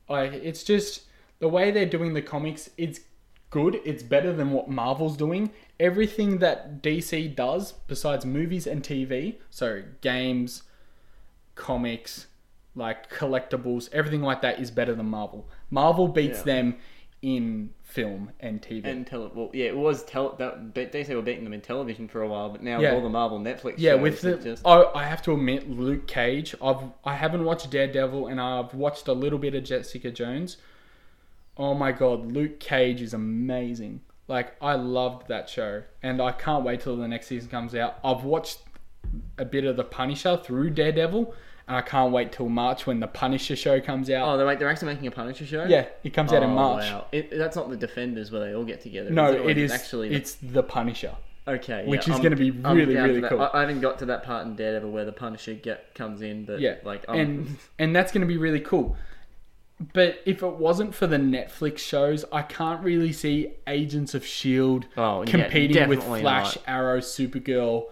I, it's just the way they're doing the comics. It's good. It's better than what Marvel's doing. Everything that DC does, besides movies and TV, so games, comics, like collectibles, everything like that is better than Marvel. Marvel beats Yeah. them in film and TV. And tele- well, yeah, it was tele- that, DC were beating them in television for a while, but now Yeah. all the Marvel Netflix yeah, with the just oh, I have to admit, Luke Cage. I've I haven't watched Daredevil, and I've watched a little bit of Jessica Jones. Oh my god, Luke Cage is amazing. Like I loved that show, and I can't wait till the next season comes out. I've watched a bit of the Punisher through Daredevil, and I can't wait till March when the Punisher show comes out. oh, they're like they're actually making a Punisher show. yeah, it comes out in Oh, March. Wow. It, that's not the Defenders where they all get together. No, it? Or it is actually. the- It's the Punisher. okay, which is gonna be I'm really, down really that. cool. I, I haven't got to that part in Daredevil where the Punisher get comes in, but Yeah, like um, and and that's going to be really cool. But if it wasn't for the Netflix shows, I can't really see Agents of Shield Oh, yeah, competing with definitely Flash, not. Arrow, Supergirl,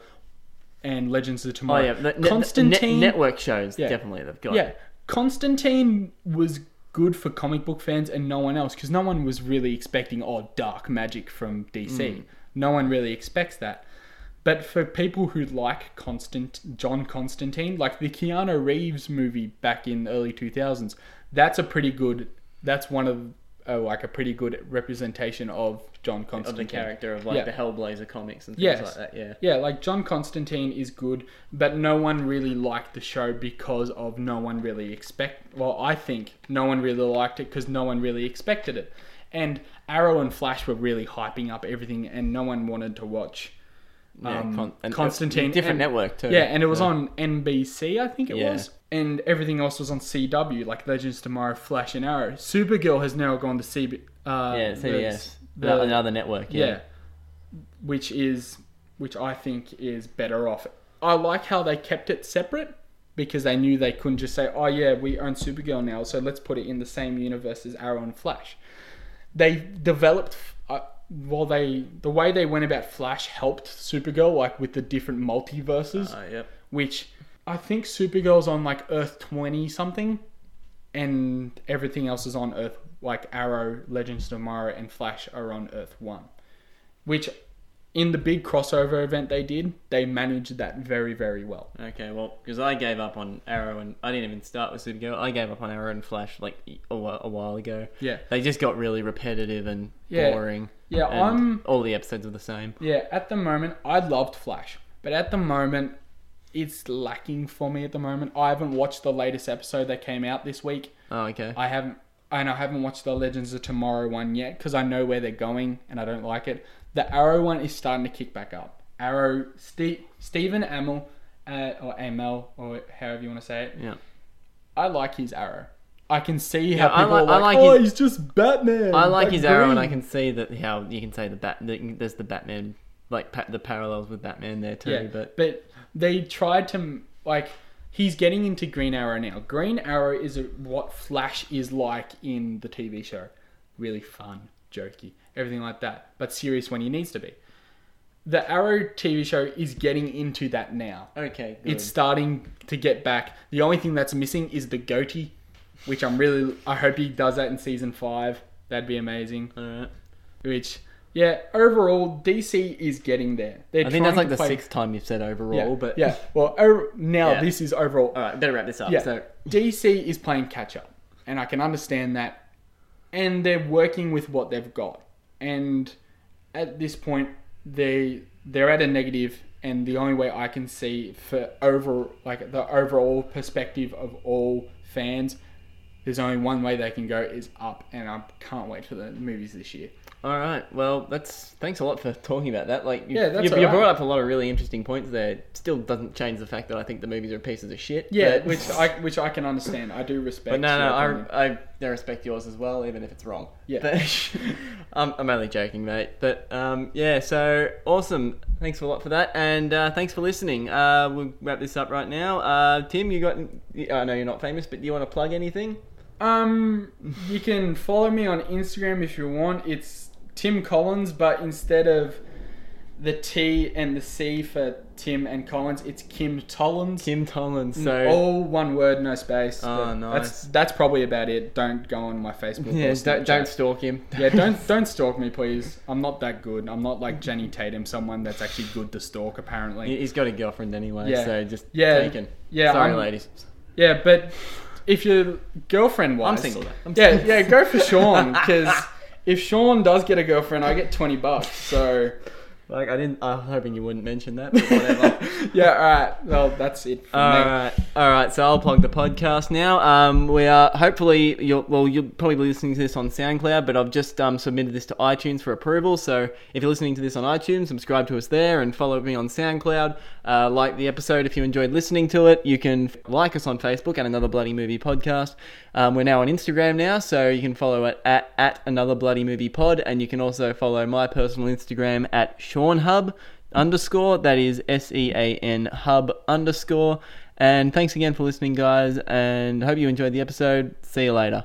and Legends of Tomorrow. oh yeah, net- Constantine, net- network shows Yeah. definitely they've got. yeah, Constantine was good for comic book fans and no one else because no one was really expecting oh dark magic from DC. Hmm. No one really expects that. But for people who like Constant John Constantine, like the Keanu Reeves movie back in the early 2000s, that's a pretty good that's one of uh, like a pretty good representation of John Constantine. of the character of like Yeah. the Hellblazer comics and things Yes. like that. Yeah. Yeah, like John Constantine is good, but no one really liked the show because of no one really expect. Well, I think no one really liked it because no one really expected it, and Arrow and Flash were really hyping up everything, and no one wanted to watch. Yeah, um, Con- and- Constantine, different and- network too. Yeah, and it was So- on NBC, I think it Yeah. was, and everything else was on CW, like Legends of Tomorrow, Flash, and Arrow. Supergirl has now gone to CB. Uh, yeah, the- CBS, the- another network. yeah. Yeah. Which is which I think is better off. I like how they kept it separate because they knew they couldn't just say, "Oh yeah, we own Supergirl now, so let's put it in the same universe as Arrow and Flash." They developed while they the way they went about Flash helped Supergirl like with the different multiverses, Uh, yep. which I think Supergirl's on like Earth 20 something and everything else is on Earth like Arrow, Legends of Tomorrow, and Flash are on Earth One. Which, in the big crossover event they did, they managed that very, very well. Okay, well, because I gave up on Arrow and I didn't even start with Supergirl. I gave up on Arrow and Flash like a, a while ago. Yeah, They just got really repetitive and Yeah. boring. yeah. and I'm all the episodes are the same. yeah. At the moment, I loved Flash, but at the moment, it's lacking for me. At the moment, I haven't watched the latest episode that came out this week. Oh, okay. I haven't, and I haven't watched the Legends of Tomorrow one yet because I know where they're going and I don't like it. The Arrow one is starting to kick back up. Arrow, Ste Stephen Amell, uh, or Amell, or however you want to say it. Yeah. I like his Arrow. I can see how Yeah, I people like- I are like, like oh, his- he's just Batman. I like his Arrow, and I green." can see that how you can say the bat. The, there's the Batman, like pa- the parallels with Batman there too. Yeah, But but they tried to like he's getting into Green Arrow now. Green Arrow is a, what Flash is like in the TV show. really fun, jokey, everything like that, but serious when he needs to be. The Arrow TV show is getting into that now. Okay, It's starting to get back. The only thing that's missing is the goatee, which I'm really. I hope he does that in season five. That'd be amazing. Alright. Which, yeah, overall, DC is getting there. They're I think that's like the play- sixth time you've said overall, Yeah, but yeah. Well, o- now Yeah. this is overall. All right, better wrap this up. Yeah. So DC is playing catch up, and I can understand that. And they're working with what they've got, and at this point, they they're at a negative, and the only way I can see for over like the overall perspective of all fans, there's only one way they can go is up, and I can't wait for the movies this year. All right. Well, that's thanks a lot for talking about that. Like, you, Yeah, that's you, you right. brought up a lot of really interesting points there. Still doesn't change the fact that I think the movies are pieces of shit. Yeah, but, which I which I can understand. I do respect. but no, no. I, I, I respect yours as well, even if it's wrong. Yeah. But [laughs] I'm, I'm only joking, mate. But um, yeah, so awesome. Thanks a lot for that, and uh, thanks for listening. Uh, we'll wrap this up right now. Uh, Tim, you got? I know you're not famous, but do you want to plug anything? Um, you can follow me on Instagram if you want. It's Tim Collins, but instead of the T and the C for Tim and Collins, it's Kim Tollins. Kim Tollins. So all one word, no space. Oh, but nice. That's that's probably about it. Don't go on my Facebook. yeah, don't, don't stalk him. [laughs] yeah, don't [laughs] don't stalk me, please. I'm not that good. I'm not like Jenny Tatum, someone that's actually good to stalk. Apparently. He- He's got a girlfriend anyway, Yeah. so just Yeah. taken. Yeah, Sorry, I'm- ladies. Yeah, but if your girlfriend wise, I'm single. I'm yeah, single. yeah, go for [laughs] Sean because if Sean does get a girlfriend, I get twenty bucks. So Like I didn't. I was hoping you wouldn't mention that, but whatever. [laughs] yeah, all right. Well, that's it for all right, all right. So I'll plug the podcast now. Um, we are hopefully you'll well you'll probably be listening to this on SoundCloud, but I've just um submitted this to iTunes for approval. So if you're listening to this on iTunes, subscribe to us there and follow me on SoundCloud. Uh, like the episode if you enjoyed listening to it. You can like us on Facebook at Another Bloody Movie Podcast. Um, we're now on Instagram now, so you can follow it at at Another Bloody Movie Pod, and you can also follow my personal Instagram at Sean Hub underscore. That is S E A N Hub underscore. And thanks again for listening, guys, and hope you enjoyed the episode. See you later.